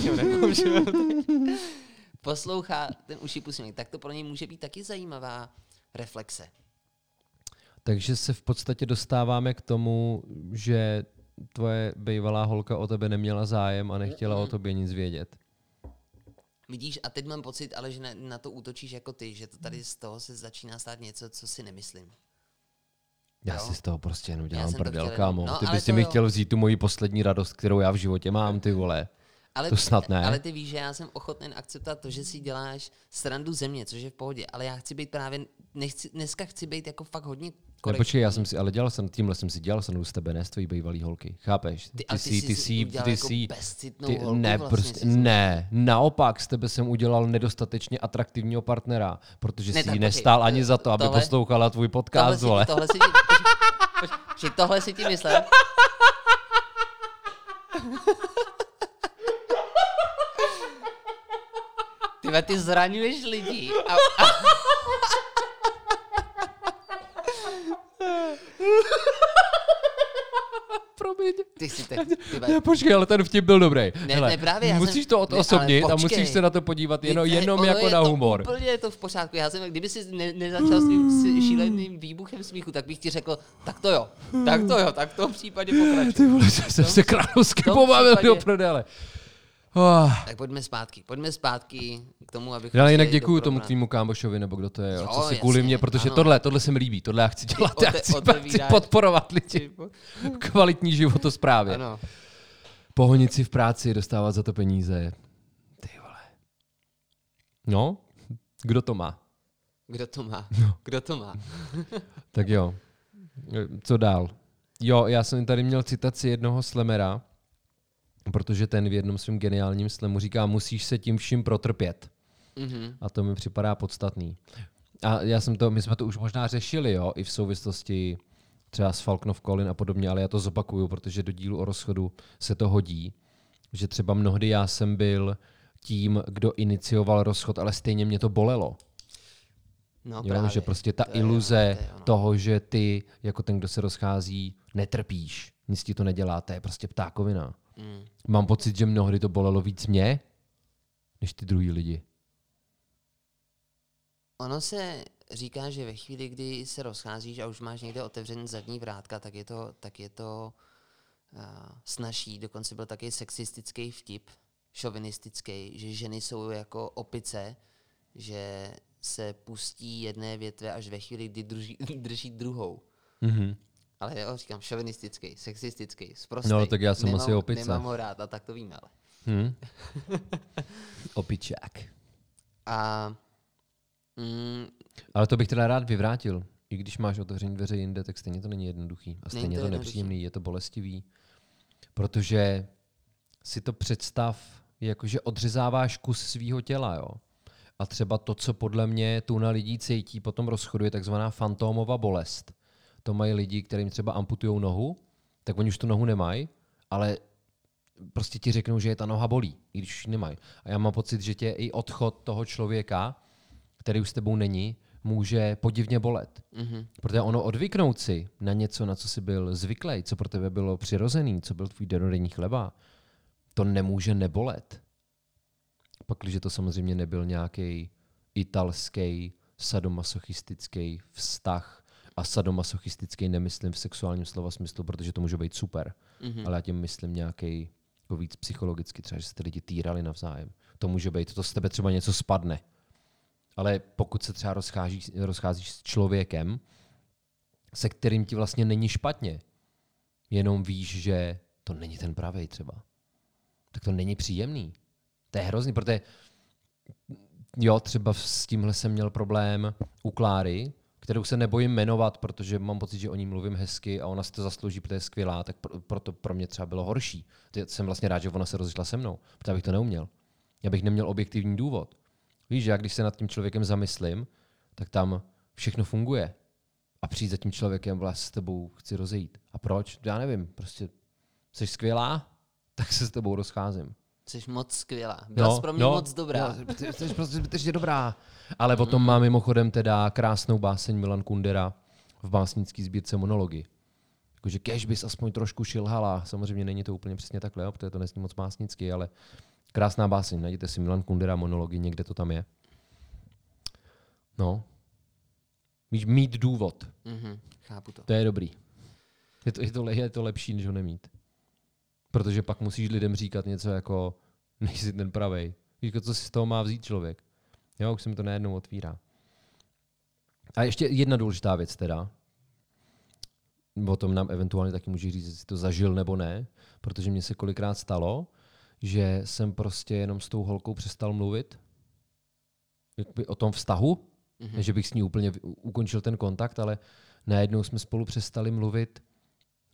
poslouchá ten uši pusměk, tak to pro něj může být taky zajímavá reflexe. Takže se v podstatě dostáváme k tomu, že tvoje bývalá holka o tebe neměla zájem a nechtěla o tobě nic vědět. Vidíš, a teď mám pocit, ale že na, na to útočíš jako ty, že to tady z toho se začíná stát něco, co si nemyslím. Já Jo. si z toho prostě jenom dělám prdel, chtěl kámo. no, Ty bys si mi chtěl vzít tu moji poslední radost, kterou já v životě mám, ty vole. Ale, To snad ne. Ale ty víš, že já jsem ochoten akceptovat to, že si děláš srandu země, což je v pohodě, ale já chci být právě, nechci, dneska chci být jako fakt hodně Ne, počkej, já jsem si, ale dělal jsem, tímhle jsem si dělal srandu z tebe, ne z tvojí bývalý holky. Chápeš? Ty- ale ty jsi, jsi ty si jsi, ty jako jsi, bezcitnou ty, holku ne, vlastně prostě, si ne, naopak, z tebe jsem udělal nedostatečně atraktivního partnera, protože Ne, si tak jí počkej, nestál ani za to, aby tohle- poslouchala tvůj tohle podcast, si, vole. tohle si počkej, počkej, tohle si ti myslel? Ty, vole, ty zraňuješ lidi a, a, Promiň. ty si te, ty, Ne, počkej, ale ten vtip byl dobrý. Ne, Hele, ne, právě, já musíš jsem- to ne, odosobnit a musíš se na to podívat jenom, Víte, jenom jako je na to humor. Úplně je to v pořádku. Já jsem, kdyby si ne, nezačal s tím šíleným výbuchem smíchu, tak bych ti řekl, tak to jo, tak to jo, tak v tom případě pokračuj. Ty vole, jsem se, královsky pobavil do prdele. Oh. Tak pojďme zpátky, pojďme zpátky k tomu, abychom... Já jinak děkuju tomu tvýmu kámošovi, nebo kdo to je, jo, Jo, co si kvůli mě, protože ano. tohle, tohle se mi líbí, tohle já chci dělat, já ote- chci, chci otevíráš- podporovat lidi v kvalitní životosprávě. Ano. Pohonit si v práci, dostávat za to peníze. Ty vole. No, kdo to má? Kdo to má? No. Kdo to má? Tak jo. Co dál? Jo, já jsem tady měl citaci jednoho slemera, protože ten v jednom svém geniálním slemu říká, musíš se tím vším protrpět. Mhm. A to mi připadá podstatný. A já jsem to, my jsme to už možná řešili, jo, i v souvislosti třeba s Falknov Colin a podobně, ale já to zopakuju, protože do dílu o rozchodu se to hodí, že třeba mnohdy já jsem byl tím, kdo inicioval rozchod, ale stejně mě to bolelo. No Jo, právě. že prostě ta To je iluze ono, to je toho, že ty, jako ten, kdo se rozchází, netrpíš, nic ti to nedělá, to je prostě ptákovina. Mm. Mám pocit, že mnohdy to bolelo víc mě, než ty druhý lidi. Ono se říká, že ve chvíli, kdy se rozcházíš a už máš někde otevřený zadní vrátka, tak je to, tak je to uh, snaží. Dokonce byl taky sexistický vtip, šovinistický, že ženy jsou jako opice, že se pustí jedné větve až ve chvíli, kdy drží, drží druhou. Mhm. Ale jo, říkám šovinistický, sexistický, zprostý. No, tak já jsem nemám, asi opice. Nemám ho rád a tak to víme, ale. Hm? Opičák. A mm, Ale to bych teda rád vyvrátil. I když máš otevřený dveře jinde, tak stejně to není jednoduchý. A stejně to to, to nepříjemný, je to bolestivý. Protože si to představ, jakože odřezáváš kus svého těla, jo. A třeba to, co podle mě tu na lidí cítí po tom rozchodu, je takzvaná fantómová bolest. To mají lidi, kterým třeba amputují nohu, tak oni už tu nohu nemají, ale prostě ti řeknou, že je ta noha bolí, i když už ji nemají. A já mám pocit, že tě i odchod toho člověka, který už s tebou není, může podivně bolet. mhm. Protože ono odvyknout si na něco, na co jsi byl zvyklý, co pro tebe bylo přirozený, co byl tvůj denodenní chleba, to nemůže nebolet. Pak, když to samozřejmě nebyl nějaký italský sadomasochistický vztah a sadomasochistický nemyslím v sexuálním slova smyslu, protože to může být super, Mhm. ale já tím myslím nějaký jako víc psychologicky, třeba, že se ty lidi týrali navzájem. To může být, to z tebe třeba něco spadne. Ale pokud se třeba rozcházíš, rozcházíš s člověkem, se kterým ti vlastně není špatně, jenom víš, že to není ten pravý třeba, tak to není příjemný. To je hrozný, protože jo, třeba s tímhle jsem měl problém u Kláry, kterou se nebojím jmenovat, protože mám pocit, že o ní mluvím hezky a ona si to zaslouží, protože je skvělá, tak pro- proto pro mě třeba bylo horší. Jsem vlastně rád, že ona se rozešla se mnou, protože bych to neuměl. Já bych neměl objektivní důvod. Víš, že já když se nad tím člověkem zamyslím, tak tam všechno funguje. A přijít za tím člověkem, vlastně s tebou chci rozejít. A proč? Já nevím, prostě jsi skvělá, tak se s tebou rozcházím. Jsi moc skvělá. Byla jsi pro mě moc dobrá. No, ty, ty jsi prostě zbytečně dobrá. Ale o tom má mimochodem teda krásnou báseň Milan Kundera v básnické sbírce monology. Jakože kež bys aspoň trošku šilhala. Samozřejmě není to úplně přesně takhle, jo, protože to nesní moc básnicky, ale krásná báseň. Najděte si Milan Kundera monology, někde to tam je. No. Víš, mít důvod. Mhm, chápu to. To je dobrý. Je to, je, to, je to lepší, než ho nemít. Protože pak musíš lidem říkat něco jako, nejsi ten pravej. Víš, jako, co si z toho má vzít člověk. Jo, už se mi to najednou otvírá. A ještě jedna důležitá věc teda. O tom nám eventuálně taky může říct, jestli to zažil nebo ne, protože mně se kolikrát stalo, že jsem prostě jenom s tou holkou přestal mluvit jakoby o tom vztahu, mm-hmm. že bych s ní úplně ukončil ten kontakt, ale najednou jsme spolu přestali mluvit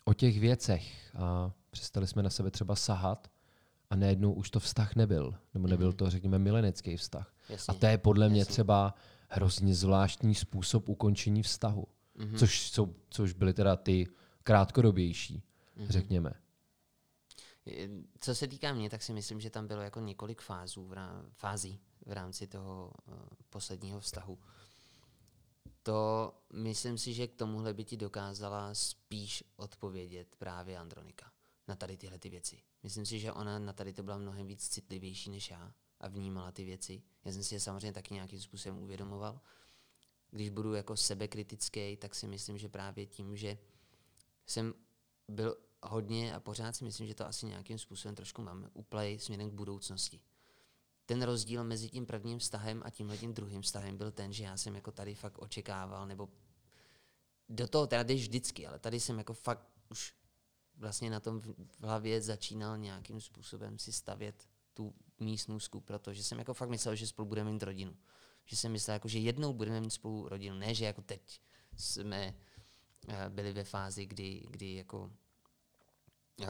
o těch věcech a přestali jsme na sebe třeba sahat a najednou už to vztah nebyl, nebo nebyl to, řekněme, milenecký vztah. Jasně. A to je podle mě Jasně. třeba hrozně zvláštní způsob ukončení vztahu, mm-hmm. což, jsou, což byly teda ty krátkodobější, mm-hmm. řekněme. Co se týká mě, tak si myslím, že tam bylo jako několik fázů v rá- fází v rámci toho uh, posledního vztahu. To myslím si, že k tomuhle by ti dokázala spíš odpovědět právě Andronika na tady tyhle ty věci. Myslím si, že ona na tady to byla mnohem víc citlivější než já a vnímala ty věci. Já jsem si je samozřejmě taky nějakým způsobem uvědomoval. Když budu jako sebekritický, tak si myslím, že právě tím, že jsem byl hodně a pořád si myslím, že to asi nějakým způsobem trošku mám uplay směrem k budoucnosti. Ten rozdíl mezi tím prvním vztahem a tímhle tím druhým vztahem byl ten, že já jsem jako tady fakt očekával, nebo do toho teda jdeš vždycky, ale tady jsem jako fakt už vlastně na tom v hlavě začínal nějakým způsobem si stavět tu místnůzku, protože jsem jako fakt myslel, že spolu budeme mít rodinu. Že jsem myslel, jako, že jednou budeme mít spolu rodinu, ne, že jako teď jsme eh, byli ve fázi, kdy, kdy jako uh,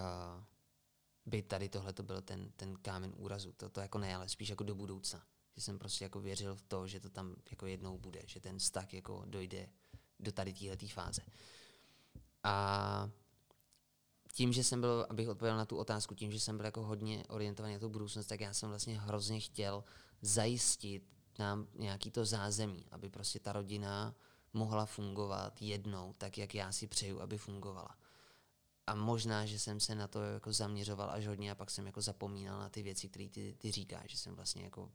by tady tohle to byl ten, ten kámen úrazu. To, to jako ne, ale spíš jako do budoucna. Že jsem prostě jako věřil v to, že to tam jako jednou bude, že ten vztah jako dojde do tady téhletý fáze. A tím, že jsem byl, abych odpověděl na tu otázku, tím, že jsem byl jako hodně orientovaný na tu budoucnost, tak já jsem vlastně hrozně chtěl zajistit nám nějaký to zázemí, aby prostě ta rodina mohla fungovat jednou, tak jak já si přeju, aby fungovala. A možná, že jsem se na to jako zaměřoval až hodně a pak jsem jako zapomínal na ty věci, které ty, ty říkáš, že jsem vlastně jako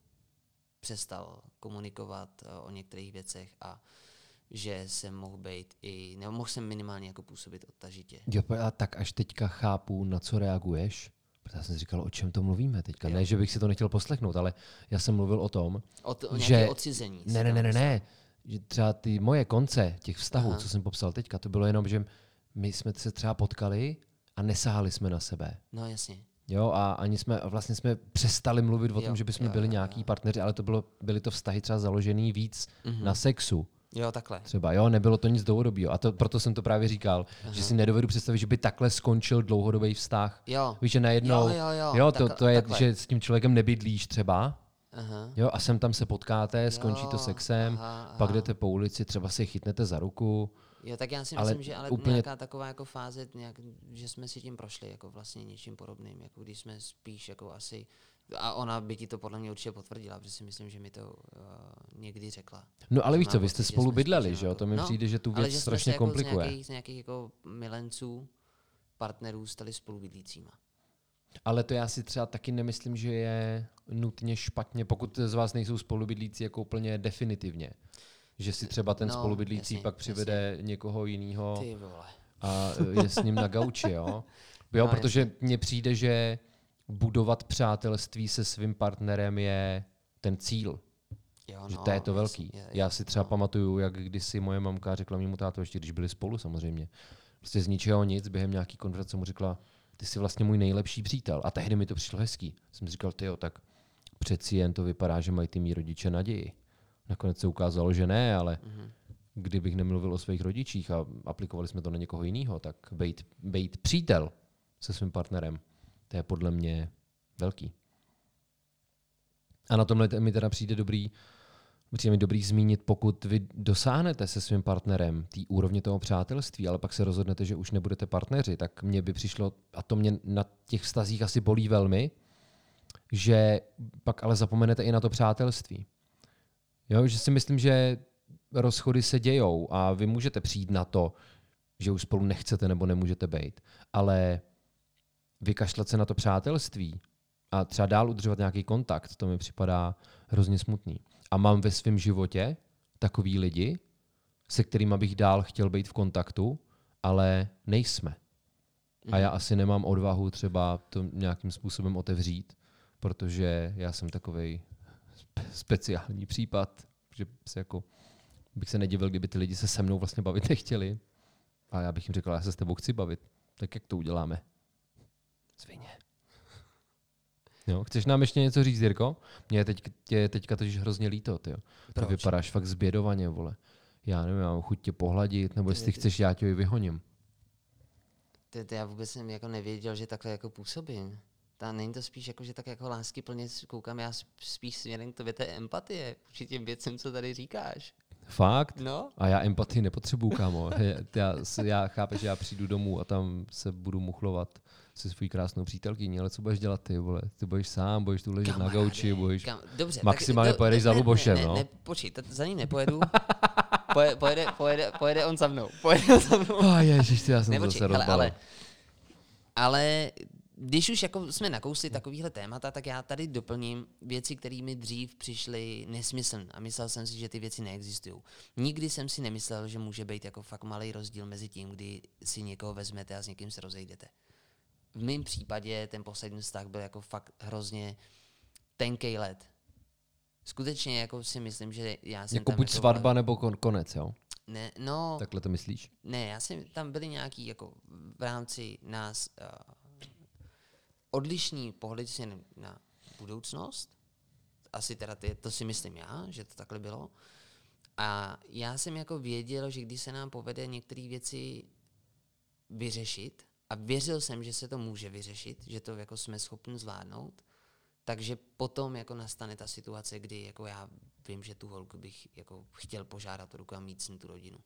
přestal komunikovat eh, o některých věcech a že jsem mohl být i, nebo mohl jsem minimálně jako působit odtažitě. Jo, a tak až teďka chápu, na co reaguješ. Protože já jsem si říkal, o čem to mluvíme teďka. Ne, že bych si to nechtěl poslechnout, ale já jsem mluvil o tom, O, t- o že... odcizení. Ne, ne, ne, ne, ne. Že třeba ty moje konce těch vztahů, Aha. co jsem popsal teďka, to bylo jenom, že my jsme se třeba potkali a nesahali jsme na sebe. No jasně. Jo, a ani jsme, vlastně jsme přestali mluvit o Jo, tom, že bychom jo, byli jo, nějaký partneři, ale to bylo, byly to vztahy třeba založený víc na sexu. Jo, takhle. Třeba, jo, nebylo to nic dlouhodobého. A to, proto jsem to právě říkal, Aha. že si nedovedu představit, že by takhle skončil dlouhodobý vztah. Jo. Víš, že najednou, Jo, jo, jo, jo to, tak- to je, takhle. že s tím člověkem nebydlíš třeba, Aha. jo, a sem tam se potkáte, skončí to Jo, sexem, aha, pak aha. jdete po ulici, třeba si chytnete za ruku. Jo, tak já si Ale myslím, že ale úplně- nějaká taková jako fáze, nějak, že jsme si tím prošli jako vlastně něčím podobným, jako když jsme spíš jako asi, a ona by ti to podle mě určitě potvrdila, protože si myslím, že mi to uh, někdy řekla. No ale Že víš co, vy jste že spolu bydleli, že jo? jako- To mi no, přijde, že tu ale věc že jsme strašně se jako komplikuje. Z nějakých, z nějakých jako milenců, partnerů stali spolubydlícíma. Ale to já si třeba taky nemyslím, že je nutně špatně, pokud z vás nejsou spolubydlící jako úplně definitivně. Že si třeba ten No, spolubydlící jasně, pak přivede někoho jiného a e, je s ním na gauči, jo? Jo, No, protože mně přijde, že budovat přátelství se svým partnerem je ten cíl. Jo, Že no, to je to velký. je- Já je- si třeba no. pamatuju, jak kdysi moje mamka řekla mému tátu, ještě když byli spolu samozřejmě, prostě z ničeho nic, během nějaký konverzace mu řekla, ty jsi vlastně můj nejlepší přítel. A tehdy mi to přišlo hezký. Jsem si říkal, ty jo, tak přeci jen to vypadá, že mají ty mý rodiče naději. Nakonec se ukázalo, že ne, ale Mhm. kdybych nemluvil o svých rodičích a aplikovali jsme to na někoho jiného, tak být, být přítel se svým partnerem, to je podle mě velký. A na tomhle mi teda přijde dobrý, přijde mi dobrý zmínit, pokud vy dosáhnete se svým partnerem té úrovně toho přátelství, ale pak se rozhodnete, že už nebudete partneři, tak mně by přišlo, a to mě na těch vztazích asi bolí velmi, že pak ale zapomenete i na to přátelství. Jo, že si myslím, že rozchody se dějou a vy můžete přijít na to, že už spolu nechcete nebo nemůžete být, ale vykašlat se na to přátelství a třeba dál udržovat nějaký kontakt, to mi připadá hrozně smutný. A mám ve svém životě takový lidi, se kterými bych dál chtěl být v kontaktu, ale nejsme. A já asi nemám odvahu třeba to nějakým způsobem otevřít, protože já jsem takový speciální případ, že se jako bych se nedivil, kdyby ty lidi se se mnou vlastně bavit nechtěli. A já bych jim řekl, já se s tebou chci bavit. Tak jak to uděláme? Svině. Jo, chceš nám ještě něco říct, Jirko? Mě je teď, tě je teďka totiž hrozně líto, ty. Ty vypadáš fakt zbědovaně, vole. Já nevím, mám chuť tě pohladit, nebo jestli ty- chceš, já tě vyhoním. To, to já vůbec jsem jako nevěděl, že takhle jako působím. Ta, není to spíš jako, že tak jako lásky plně koukám, já sp- spíš směrem k tobě té empatie, vůči těm věcem, co tady říkáš. Fakt? No, A já empatii nepotřebuju, kámo. Já, já, já chápu, že já přijdu domů a tam se budu muchlovat se svojí krásnou přítelkyní, ale co budeš dělat ty, vole? Ty budeš sám, budeš tu ležet na gauči, budeš... kam, dobře, maximálně tak, pojedeš za ne, Lubošem, ne, no. Ne, ne, počkej, t- za ním nepojedu. Poje, pojede, pojede, pojede on za mnou. Pojede on za mnou. Oh, ježiš, ty, já jsem Ne, to zase hele, ale, ale když už jako jsme nakousli takovýhle témata, tak já tady doplním věci, které mi dřív přišly nesmyslné a myslel jsem si, že ty věci neexistují. Nikdy jsem si nemyslel, že může být jako fakt malý rozdíl mezi tím, kdy si někoho vezmete a s někým se rozejdete. V mém případě ten poslední vztah byl jako fakt hrozně tenký let. Skutečně jako si myslím, že já jsem Jako tam buď jako svatba, nebo kon, konec, jo? Ne, no, Takhle to myslíš? ne, já jsem, tam byly nějaký jako v rámci nás uh, odlišný pohled směrem na budoucnost. Asi teda ty, to si myslím já, že to takhle bylo. A já jsem jako věděl, že když se nám povede některé věci vyřešit, a věřil jsem, že se to může vyřešit, že to jako jsme schopni zvládnout, takže potom jako nastane ta situace, kdy jako já vím, že tu holku bych jako chtěl požádat ruku a mít s ní tu rodinu.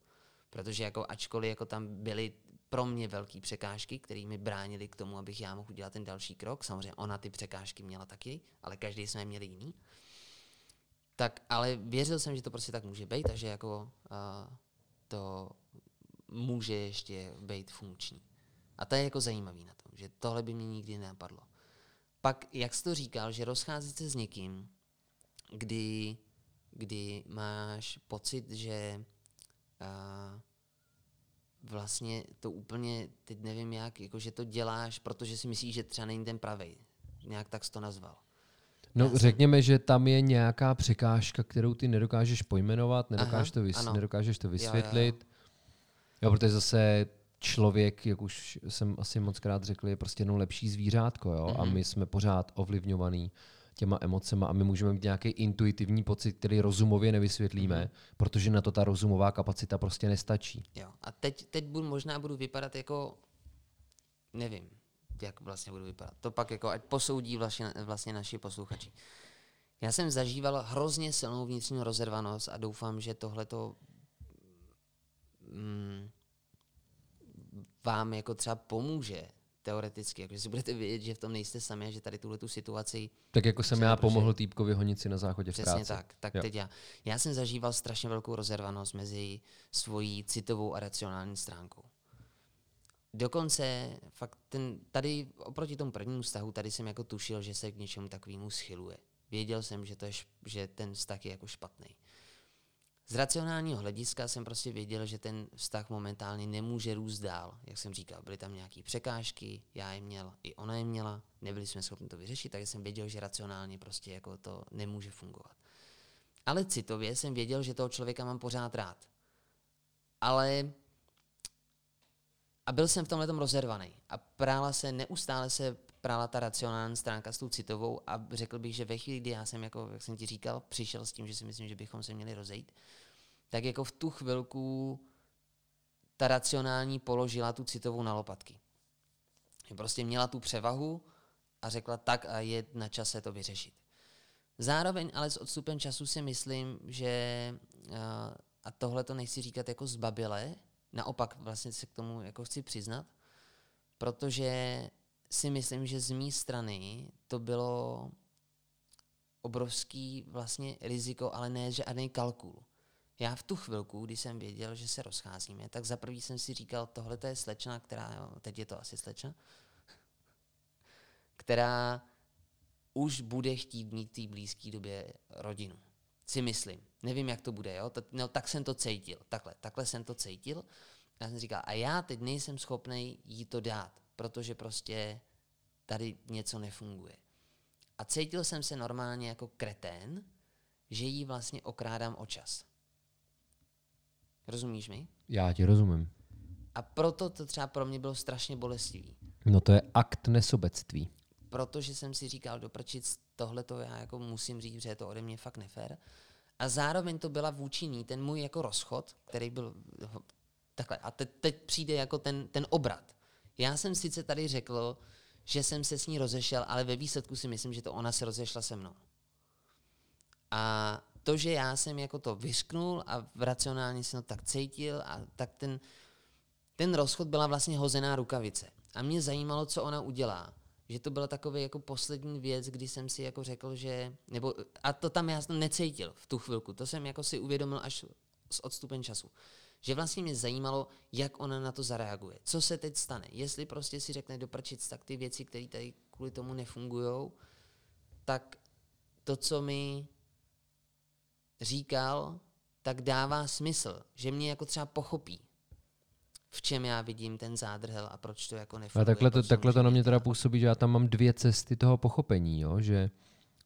Protože jako ačkoliv jako tam byly pro mě velké překážky, které mi bránily k tomu, abych já mohl udělat ten další krok. Samozřejmě ona ty překážky měla taky, ale každý jsme měli jiný. Tak, ale věřil jsem, že to prostě tak může být a že jako uh, to může ještě být funkční. A to je jako zajímavý na tom, že tohle by mě nikdy nenapadlo. Pak, jak jsi to říkal, že rozcházet se s někým, kdy, kdy máš pocit, že uh, vlastně to úplně, teď nevím jak, jako že to děláš, protože si myslíš, že třeba není ten pravý. Nějak tak jsi to nazval. No, Já řekněme, že tam je nějaká překážka, kterou ty nedokážeš pojmenovat, nedokážeš, to, vys- ano. nedokážeš to jo, jo. vysvětlit. Jo, protože zase člověk, jak už jsem asi moc krát řekl, je prostě jenom lepší zvířátko, jo? Mhm. A my jsme pořád ovlivňovaný těma emocema a my můžeme mít nějaký intuitivní pocit, který rozumově nevysvětlíme, Mhm. protože na to ta rozumová kapacita prostě nestačí. Jo. A teď, teď budu, možná budu vypadat jako, nevím, jak vlastně budu vypadat. To pak jako, ať posoudí vlastně, vlastně naši posluchači. Já jsem zažíval hrozně silnou vnitřní rozervanost a doufám, že tohleto mm, vám jako třeba pomůže teoreticky, jako, že si budete vědět, že v tom nejste sami a že tady tuhle tu situaci Tak jako jsem já protože- pomohl týpkovi honit si na záchodě v Přesně práci. tak. Tak Jo. teď já. Já jsem zažíval strašně velkou rozervanost mezi svojí citovou a racionální stránkou. Dokonce fakt ten, tady oproti tomu prvnímu vztahu, tady jsem jako tušil, že se k něčemu takovému schyluje. Věděl jsem, že, to je, že ten vztah je jako špatný. Z racionálního hlediska jsem prostě věděl, že ten vztah momentálně nemůže růst dál. Jak jsem říkal, byly tam nějaké překážky, já je měl, i ona je měla, nebyli jsme schopni to vyřešit, takže jsem věděl, že racionálně prostě jako to nemůže fungovat. Ale citově jsem věděl, že toho člověka mám pořád rád. Ale a byl jsem v tomhle rozervaný. A prála se, neustále se prála ta racionální stránka s tou citovou a řekl bych, že ve chvíli, kdy já jsem, jako, jak jsem ti říkal, přišel s tím, že si myslím, že bychom se měli rozejít, tak jako v tu chvilku ta racionální položila tu citovou na lopatky. Prostě měla tu převahu a řekla tak a je na čase to vyřešit. Zároveň ale s odstupem času si myslím, že, a tohle to nechci říkat jako zbabile, naopak vlastně se k tomu jako chci přiznat, protože si myslím, že z mé strany to bylo obrovský vlastně riziko, ale ne žádný kalkul. Já v tu chvilku, kdy jsem věděl, že se rozcházíme, tak za prvý jsem si říkal, tohle je slečna, která, jo, teď je to asi slečna, která už bude chtít mít v té blízké době rodinu. Si myslím. Nevím, jak to bude, jo? No, tak jsem to cítil. Takhle, takhle jsem to cítil. Já jsem říkal, a já teď nejsem schopný jí to dát, protože prostě tady něco nefunguje. A cítil jsem se normálně jako kretén, že jí vlastně okrádám o čas. Rozumíš mi? Já ti rozumím. A proto to třeba pro mě bylo strašně bolestivý. No to je akt nesobectví. Protože jsem si říkal, doprčit tohle to já jako musím říct, že je to ode mě fakt nefér. A zároveň to byla vůči ní ten můj jako rozchod, který byl takhle. A te, teď přijde jako ten, ten obrat. Já jsem sice tady řekl, že jsem se s ní rozešel, ale ve výsledku si myslím, že to ona se rozešla se mnou. A to, že já jsem jako to vysknul a racionálně jsem to tak cítil a tak ten, ten rozchod byla vlastně hozená rukavice. A mě zajímalo, co ona udělá. Že to byla takový jako poslední věc, kdy jsem si jako řekl, že, nebo, a to tam já jsem necítil v tu chvilku, to jsem jako si uvědomil až s odstupem času. Že vlastně mě zajímalo, jak ona na to zareaguje. Co se teď stane? Jestli prostě si řekne doprčit tak ty věci, které tady kvůli tomu nefungují, tak to, co mi říkal, tak dává smysl, že mě jako třeba pochopí, v čem já vidím ten zádrhel a proč to jako nefunguje. A takhle to, takhle to na mě teda působí, že já tam mám dvě cesty toho pochopení, jo? že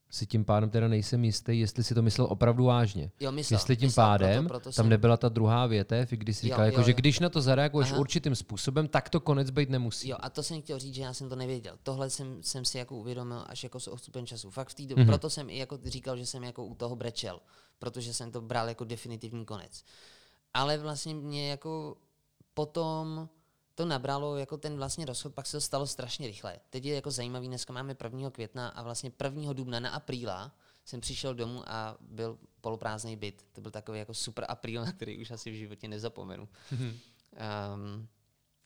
si tím pádem teda nejsem jistý, jestli si to myslel opravdu vážně. Jo, myslel, jestli tím myslel, pádem proto, proto tam jsem... nebyla ta druhá větev, kdy jsi říkal, Jo, jako, jo, že jo. když na to zareaguješ Aha. určitým způsobem, tak to konec být nemusí. Jo, a to jsem chtěl říct, že já jsem to nevěděl. Tohle jsem, jsem si jako uvědomil až jako s odstupem času. Fakt v té době. Mm-hmm. Proto jsem i jako říkal, že jsem jako u toho brečel, protože jsem to bral jako definitivní konec. Ale vlastně mě jako potom to nabralo jako ten vlastně rozchod, pak se to stalo strašně rychle. Teď je jako zajímavý, dneska máme 1. května a vlastně 1. dubna na apríla jsem přišel domů a byl poloprázdný byt. To byl takový jako super apríl, na který už asi v životě nezapomenu. Um,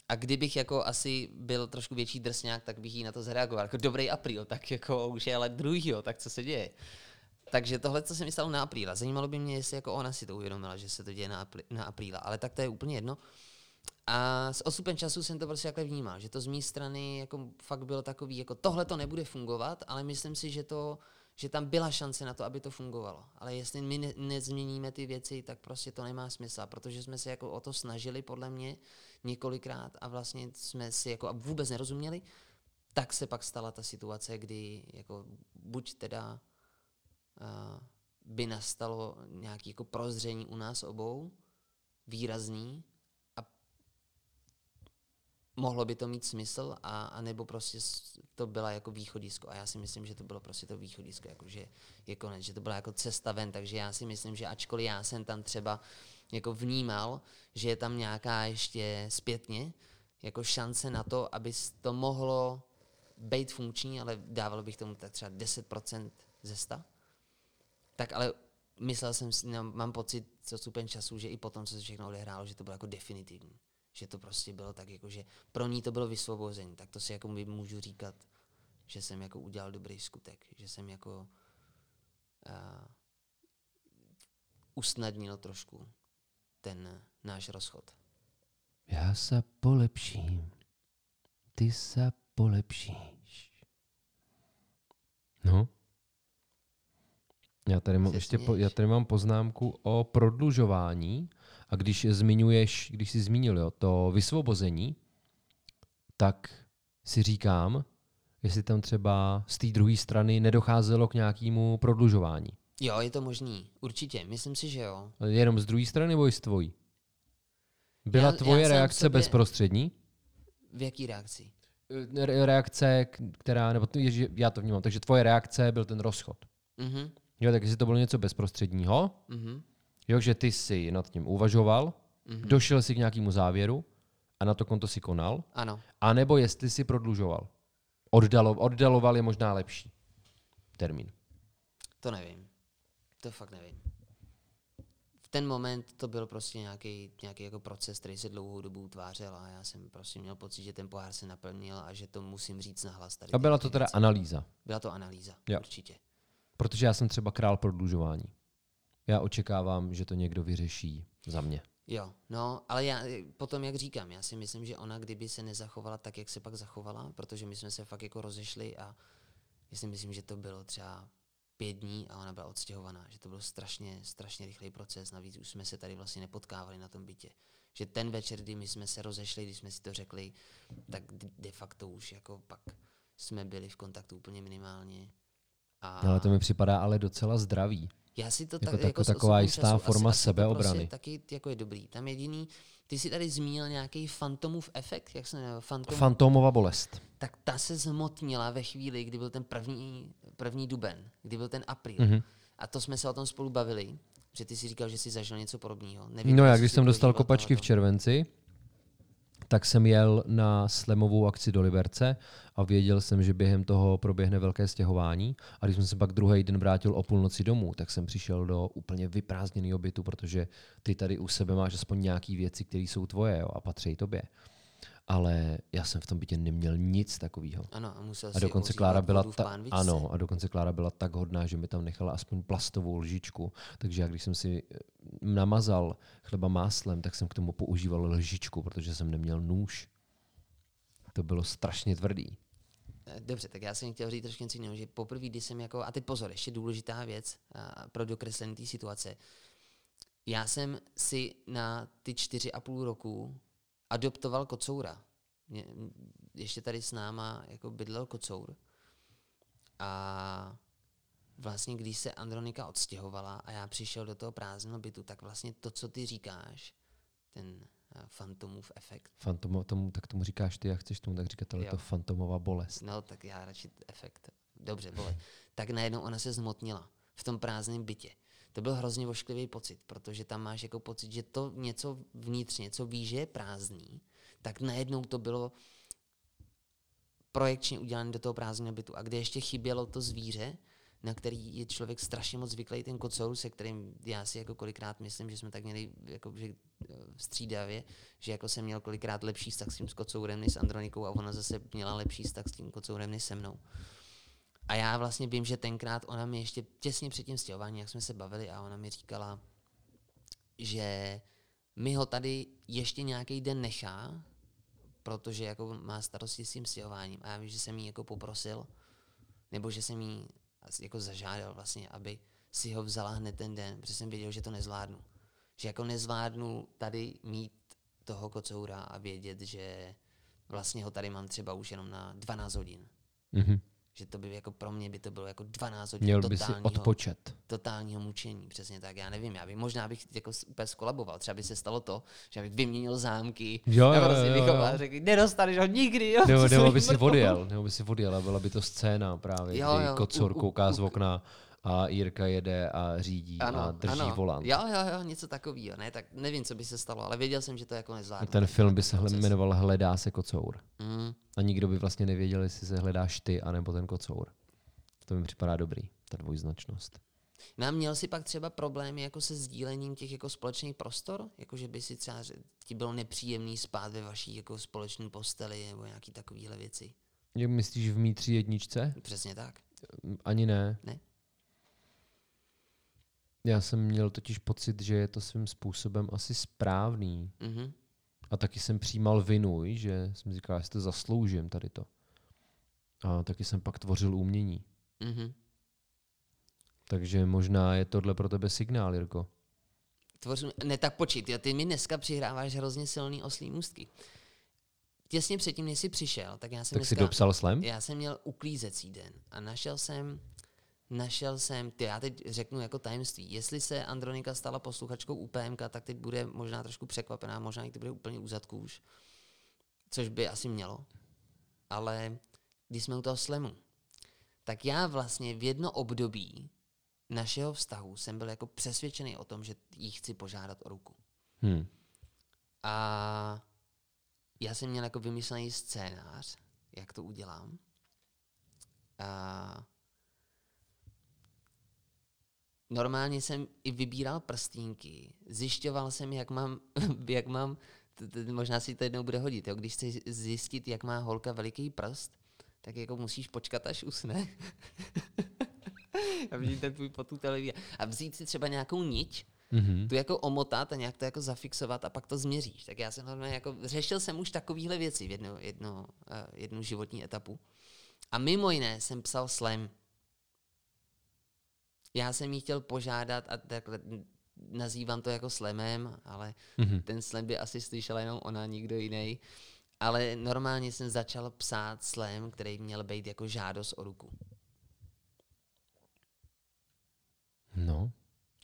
a kdybych jako asi byl trošku větší drsňák, tak bych jí na to zareagoval. Jako dobrý apríl, tak jako už je ale druhýho, tak co se děje? Takže tohle, co jsem myslel na apríla. Zajímalo by mě, jestli jako ona si to uvědomila, že se to děje na, aprí- na apríla. Ale tak to je úplně jedno. A s odstupem času jsem to prostě takhle vnímal, že to z mé strany jako fakt bylo takový, jako tohle to nebude fungovat, ale myslím si, že to, že tam byla šance na to, aby to fungovalo. Ale jestli my ne- nezměníme ty věci, tak prostě to nemá smysl, protože jsme se jako o to snažili podle mě několikrát a vlastně jsme si jako vůbec nerozuměli, tak se pak stala ta situace, kdy jako buď teda uh, by nastalo nějaké jako prozření u nás obou, výrazný, mohlo by to mít smysl, a, a nebo prostě to byla jako východisko. A já si myslím, že to bylo prostě to východisko, jako že je konec, že to byla jako cesta ven, takže já si myslím, že ačkoliv já jsem tam třeba jako vnímal, že je tam nějaká ještě zpětně, jako šance na to, aby to mohlo být funkční, ale dával bych tomu tak třeba 10% ze 100, tak ale myslel jsem si, no, mám pocit s odstupem času, že i potom, co se všechno odehrálo, že to bylo jako definitivní. Že to prostě bylo tak, jako, že pro ní to bylo vysvobození. Tak to si jako můžu říkat, že jsem jako udělal dobrý skutek. Že jsem jako uh, usnadnil trošku ten eh, náš rozchod. Já se polepším, ty se polepšíš. No. Já tady mám ještě po, já tady mám poznámku o prodlužování a když zmiňuješ, když jsi zmínil jo, to vysvobození, tak si říkám, jestli tam třeba z té druhé strany nedocházelo k nějakému prodlužování. Jo, je to možný. Určitě. Myslím si, že jo. Jenom z druhé strany nebo i z tvojí? Byla Já- já tvoje sám reakce sobě- bezprostřední? V jaký reakci? Re- reakce, která, nebo to, je, já to vnímám, takže tvoje reakce byl ten rozchod. Mhm, Jo, tak jestli to bylo něco bezprostředního, mhm, jo, že ty si nad tím uvažoval, mhm. došel si k nějakému závěru a na to konto si konal, Ano. anebo jestli si prodlužoval. Oddalo, oddaloval je možná lepší termín. To nevím. To fakt nevím. V ten moment to byl prostě nějaký, nějaký jako proces, který se dlouhou dobu utvářel a já jsem prostě měl pocit, že ten pohár se naplnil a že to musím říct nahlas. Tady A byla to teda věci. analýza, Byla to analýza, Jo. určitě. Protože já jsem třeba král prodlužování. Já očekávám, že to někdo vyřeší za mě. Jo, no, ale já potom, jak říkám, já si myslím, že ona, kdyby se nezachovala tak, jak se pak zachovala, protože my jsme se fakt jako rozešli a já si myslím, že to bylo třeba pět dní a ona byla odstěhovaná, že to byl strašně, strašně rychlý proces, navíc už jsme se tady vlastně nepotkávali na tom bytě. Že ten večer, kdy my jsme se rozešli, když jsme si to řekli, tak de facto už jako pak jsme byli v kontaktu úplně minimálně. A Ale to mi připadá ale docela zdravý. já si to Jako tak, jako taková jistá času asi- forma asi to sebeobrany. Prostě taky jako je dobrý. Tam jediný, ty jsi tady zmínil nějaký fantomův efekt, jak se jmenuje, fantom, Fantomova bolest. tak ta se zmotnila ve chvíli, kdy byl ten první, první duben, kdy byl ten apríl. Mhm. Mm-hmm. A to jsme se o tom spolu bavili, že ty si říkal, že jsi zažil něco podobného. Nevím, No já, když jsem dostal kopačky v červenci, tak jsem jel na slemovou akci do Liberce a věděl jsem, že během toho proběhne velké stěhování. A když jsem se pak druhý den vrátil o půlnoci domů, tak jsem přišel do úplně vyprázdněného bytu, protože ty tady u sebe máš aspoň nějaké věci, které jsou tvoje jo, a patří tobě. Ale já jsem v tom bytě neměl nic takového. Ano, a musel A dokonce Klára byla ta, ano, a dokonce Klára byla tak hodná, že mi tam nechala aspoň plastovou lžičku. Takže já když jsem si eh, namazal chleba máslem, tak jsem k tomu používal lžičku, protože jsem neměl nůž. To bylo strašně tvrdý. Eh, Dobře, tak já jsem chtěl říct trošku něco jiného, že poprvé, kdy jsem jako, a teď pozor, ještě důležitá věc a pro dokreslení té situace. Já jsem si na ty čtyři a půl roku adoptoval kocoura. Mě, ještě tady s náma jako bydlel kocour. A vlastně, když se Andronika odstěhovala a já přišel do toho prázdného bytu, tak vlastně to, co ty říkáš, ten eh, fantomův efekt, Fantomo, tomu, tak tomu říkáš ty, jak chceš tomu tak říkat, ale Jo. to fantomová bolest. No, tak já radši efekt. Dobře, vole. tak najednou ona se zmotnila v tom prázdném bytě. To byl hrozně vošklivý pocit, protože tam máš jako pocit, že to něco vnitřně, co víš, že je prázdný, tak najednou to bylo projekčně udělané do toho prázdného bytu. A kde ještě chybělo to zvíře, na který je člověk strašně moc zvyklý, ten kocour, se kterým já si jako kolikrát myslím, že jsme tak měli jako, že, eh, střídavě, že jako jsem měl kolikrát lepší vztah s tím kocourem než s Andronikou a ona zase měla lepší vztah s tím kocourem než se mnou. A já vlastně vím, že tenkrát ona mi ještě těsně před tím stěhováním, jak jsme se bavili, a ona mi říkala, že mi ho tady ještě nějaký den nechá, protože jako má starosti s tím stěhováním. A já vím, že jsem jí jako poprosil, nebo že jsem jí jako zažádal vlastně, aby si ho vzala hned ten den, protože jsem věděl, že to nezvládnu. Že jako nezvládnu tady mít toho kocoura a vědět, že vlastně ho tady mám třeba už jenom na 12 hodin. Mhm. Že to by jako pro mě by to bylo jako 12 hodin Měl by si totálního, odpočet. totálního mučení, přesně tak, já nevím, já bych, možná bych jako úplně skolaboval, třeba by se stalo to, že bych vyměnil zámky, Jo, a jo, prostě jo, bych jo. a řekl, nedostaneš ho nikdy, jo, Nebo, nebo by si odjel, nebo by si odjel a byla by to scéna právě, Jo, kdy jo, kocor u- u- kouká z u- okna a Jirka jede a řídí a drží volant. Jo, jo, jo, něco takového, ne, tak nevím, co by se stalo, ale věděl jsem, že to jako nezvládnu. Ten film by se proces. jmenoval Hledá se kocour. Mm, A nikdo by vlastně nevěděl, jestli se hledáš ty, anebo ten kocour. To mi připadá dobrý, ta dvojznačnost. No a měl jsi pak třeba problémy jako se sdílením těch jako společných prostor? Jako že by si třeba ře- ti bylo nepříjemný spát ve vaší jako společné posteli nebo nějaký takovýhle věci? Jak myslíš v mý tři jedničce? Přesně tak. Ani ne. Ne? Já jsem měl totiž pocit, že je to svým způsobem asi správný. Mhm. A taky jsem přijímal vinu, že jsem říkal, že si to zasloužím tady to. A taky jsem pak tvořil umění. Mhm. Takže možná je tohle pro tebe signál, Jirko. Tvořím, ne, tak počít, jo, ty mi dneska přihráváš hrozně silný oslý můstky. Těsně předtím, než jsi přišel, tak já jsem Tak si dneska, dopsal slam? já jsem měl uklízecí den a našel jsem, našel jsem, ty já teď řeknu jako tajemství, jestli se Andronika stala posluchačkou UPMK, tak teď bude možná trošku překvapená, možná to bude úplně u zadku už, což by asi mělo. ale když jsme u toho slemu, tak já vlastně v jedno období našeho vztahu jsem byl jako přesvědčený o tom, že jí chci požádat o ruku. Hm. A já jsem měl jako vymyslený scénář, jak to udělám. A normálně jsem i vybíral prstínky, zjišťoval jsem, jak mám, jak mám možná si to jednou bude hodit, jo? když chceš zjistit, jak má holka veliký prst, tak jako musíš počkat, až usne. a vidíte tvůj pot tu televizi. A vzít si třeba nějakou niť, Mhm. tu jako omotat a nějak to jako zafixovat a pak to změříš. Tak já jsem hlavně jako, řešil jsem už takovéhle věci v jednu, jednu, uh, jednu životní etapu. A mimo jiné jsem psal slam. Já jsem jí chtěl požádat a takhle nazývám to jako slamem, ale Mhm. ten slam by asi slyšela jenom ona, nikdo jiný. Ale normálně jsem začal psát slam, který měl být jako žádost o ruku. No.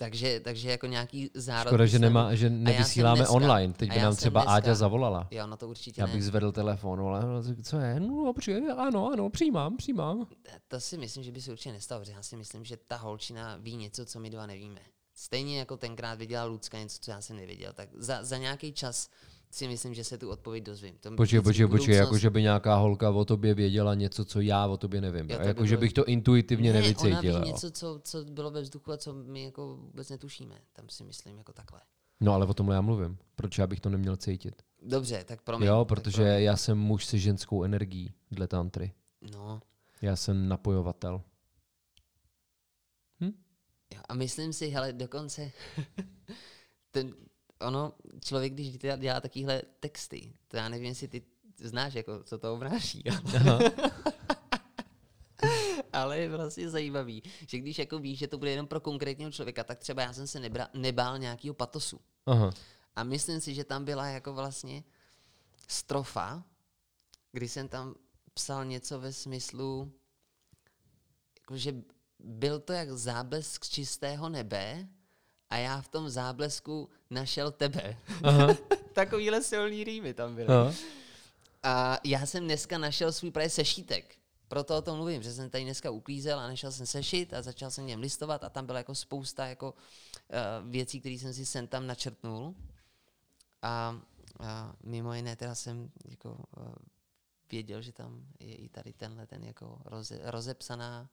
Takže, takže jako nějaký zárod. Škoda, že, nemá, že nevysíláme dneska- online. Teď by nám třeba dneska- Áďa zavolala. Jo, no to určitě Já ne. bych zvedl telefon, ale co je? No dobře, ano, ano, přijímám, přijímám. To si myslím, že by se určitě nestalo, protože já si myslím, že ta holčina ví něco, co my dva nevíme. Stejně jako tenkrát viděla Lucka něco, co já jsem nevěděl, tak za, za nějaký čas si myslím, že se tu odpověď dozvím. To Počkej, počkej, počkej, jako že by nějaká holka o tobě věděla něco, co já o tobě nevím. Jo, to by jako, že bylo- bych to intuitivně ne, nevycítil. ona ví něco, co, co bylo ve vzduchu a co my jako vůbec netušíme. Tam si myslím jako takhle. No ale o tomhle já mluvím. Proč já bych to neměl cítit? Dobře, tak promiň. jo, protože promiň. já jsem muž se ženskou energií dle tantry. No, Já jsem napojovatel. jo, a myslím si, hele, dokonce ten, ono, člověk, když dělá, dělá takovéhle texty, to já nevím, jestli ty znáš, jako, co to obnáší. Ale je vlastně zajímavý, že když jako víš, že to bude jenom pro konkrétního člověka, tak třeba já jsem se nebra, nebál nějakého patosu. Aha. A myslím si, že tam byla jako vlastně strofa, kdy jsem tam psal něco ve smyslu, jako že byl to jak záblesk z čistého nebe a já v tom záblesku našel tebe. Takovýhle silný rýmy tam byly. Aha. A já jsem dneska našel svůj právě sešítek. Proto o tom mluvím, že jsem tady dneska uklízel a našel jsem sešit a začal jsem něm listovat a tam byla jako spousta jako uh, věcí, které jsem si sem tam načrtnul. A, a mimo jiné teda jsem jako uh, věděl, že tam je i tady tenhle ten jako roze, rozepsaná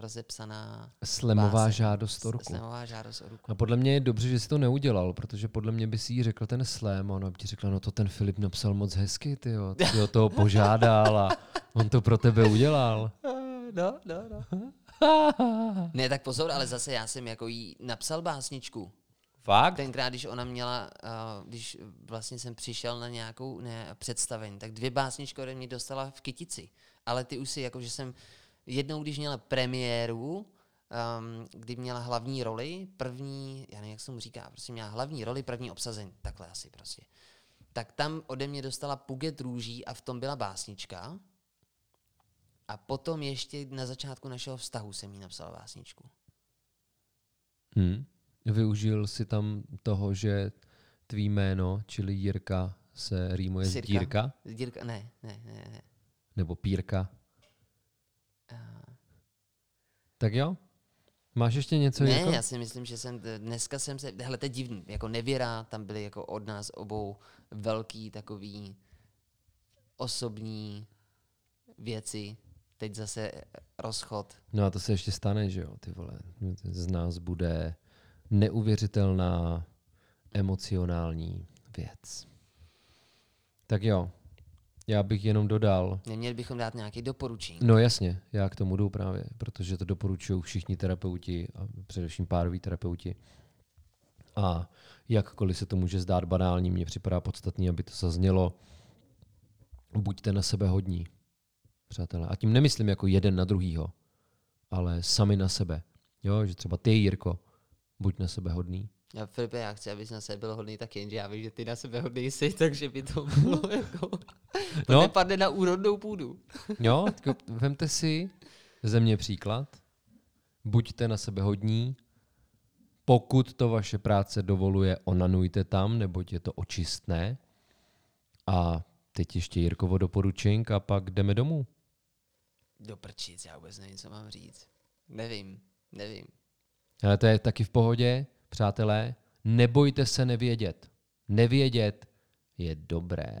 rozepsaná Slemová báseň. žádost o ruku. Slemová žádost o ruku. A podle mě je dobře, že jsi to neudělal, protože podle mě by si jí řekl ten slém a ona by ti řekla, no to ten Filip napsal moc hezky, ty jo, ty ho toho požádal a on to pro tebe udělal. No, no, no. Ne, tak pozor, ale zase já jsem jako jí napsal básničku. Fakt? Tenkrát, když ona měla, uh, když vlastně jsem přišel na nějakou ne, představení, tak dvě básničky ode mě dostala v kytici. Ale ty už si, jako že jsem jednou, když měla premiéru, um, kdy měla hlavní roli, první, já nevím, jak se mu říká, prostě měla hlavní roli, první obsazení, takhle asi prostě. Tak tam ode mě dostala puget růží a v tom byla básnička. A potom ještě na začátku našeho vztahu jsem jí napsal básničku. Hm. Využil si tam toho, že tvý jméno, čili Jirka, se rýmuje Sirka. dírka, Dírka, ne, ne, ne, ne. nebo pírka. Tak jo? Máš ještě něco, Ne, Jirko? já si myslím, že jsem, dneska jsem se, hele, to je divný, jako nevěra, tam byly jako od nás obou velký takový osobní věci, teď zase rozchod. No a to se ještě stane, že jo, ty vole. Z nás bude neuvěřitelná emocionální věc. Tak jo, já bych jenom dodal, Neměli bychom dát nějaké doporučení. no jasně, já k tomu jdu právě, protože to doporučují všichni terapeuti a především pároví terapeuti. A jakkoliv se to může zdát banální, mně připadá podstatný, aby to zaznělo, buďte na sebe hodní, přátelé. A tím nemyslím jako jeden na druhýho, ale sami na sebe. Jo, že třeba ty, Jirko, buď na sebe hodný. Já, Filipe, já chci, abys na sebe byl hodný tak jenže já vím, že ty na sebe hodný jsi, takže by to bylo jako... To No. nepadne na úrodnou půdu. Jo, vemte si ze mě příklad, buďte na sebe hodní, pokud to vaše práce dovoluje, onanujte tam, neboť je to očistné. A teď ještě Jirkovo doporučink a pak jdeme domů. Do prčic, já vůbec nevím, co mám říct. Nevím, nevím. Ale to je taky v pohodě, přátelé. Nebojte se nevědět. Nevědět je dobré.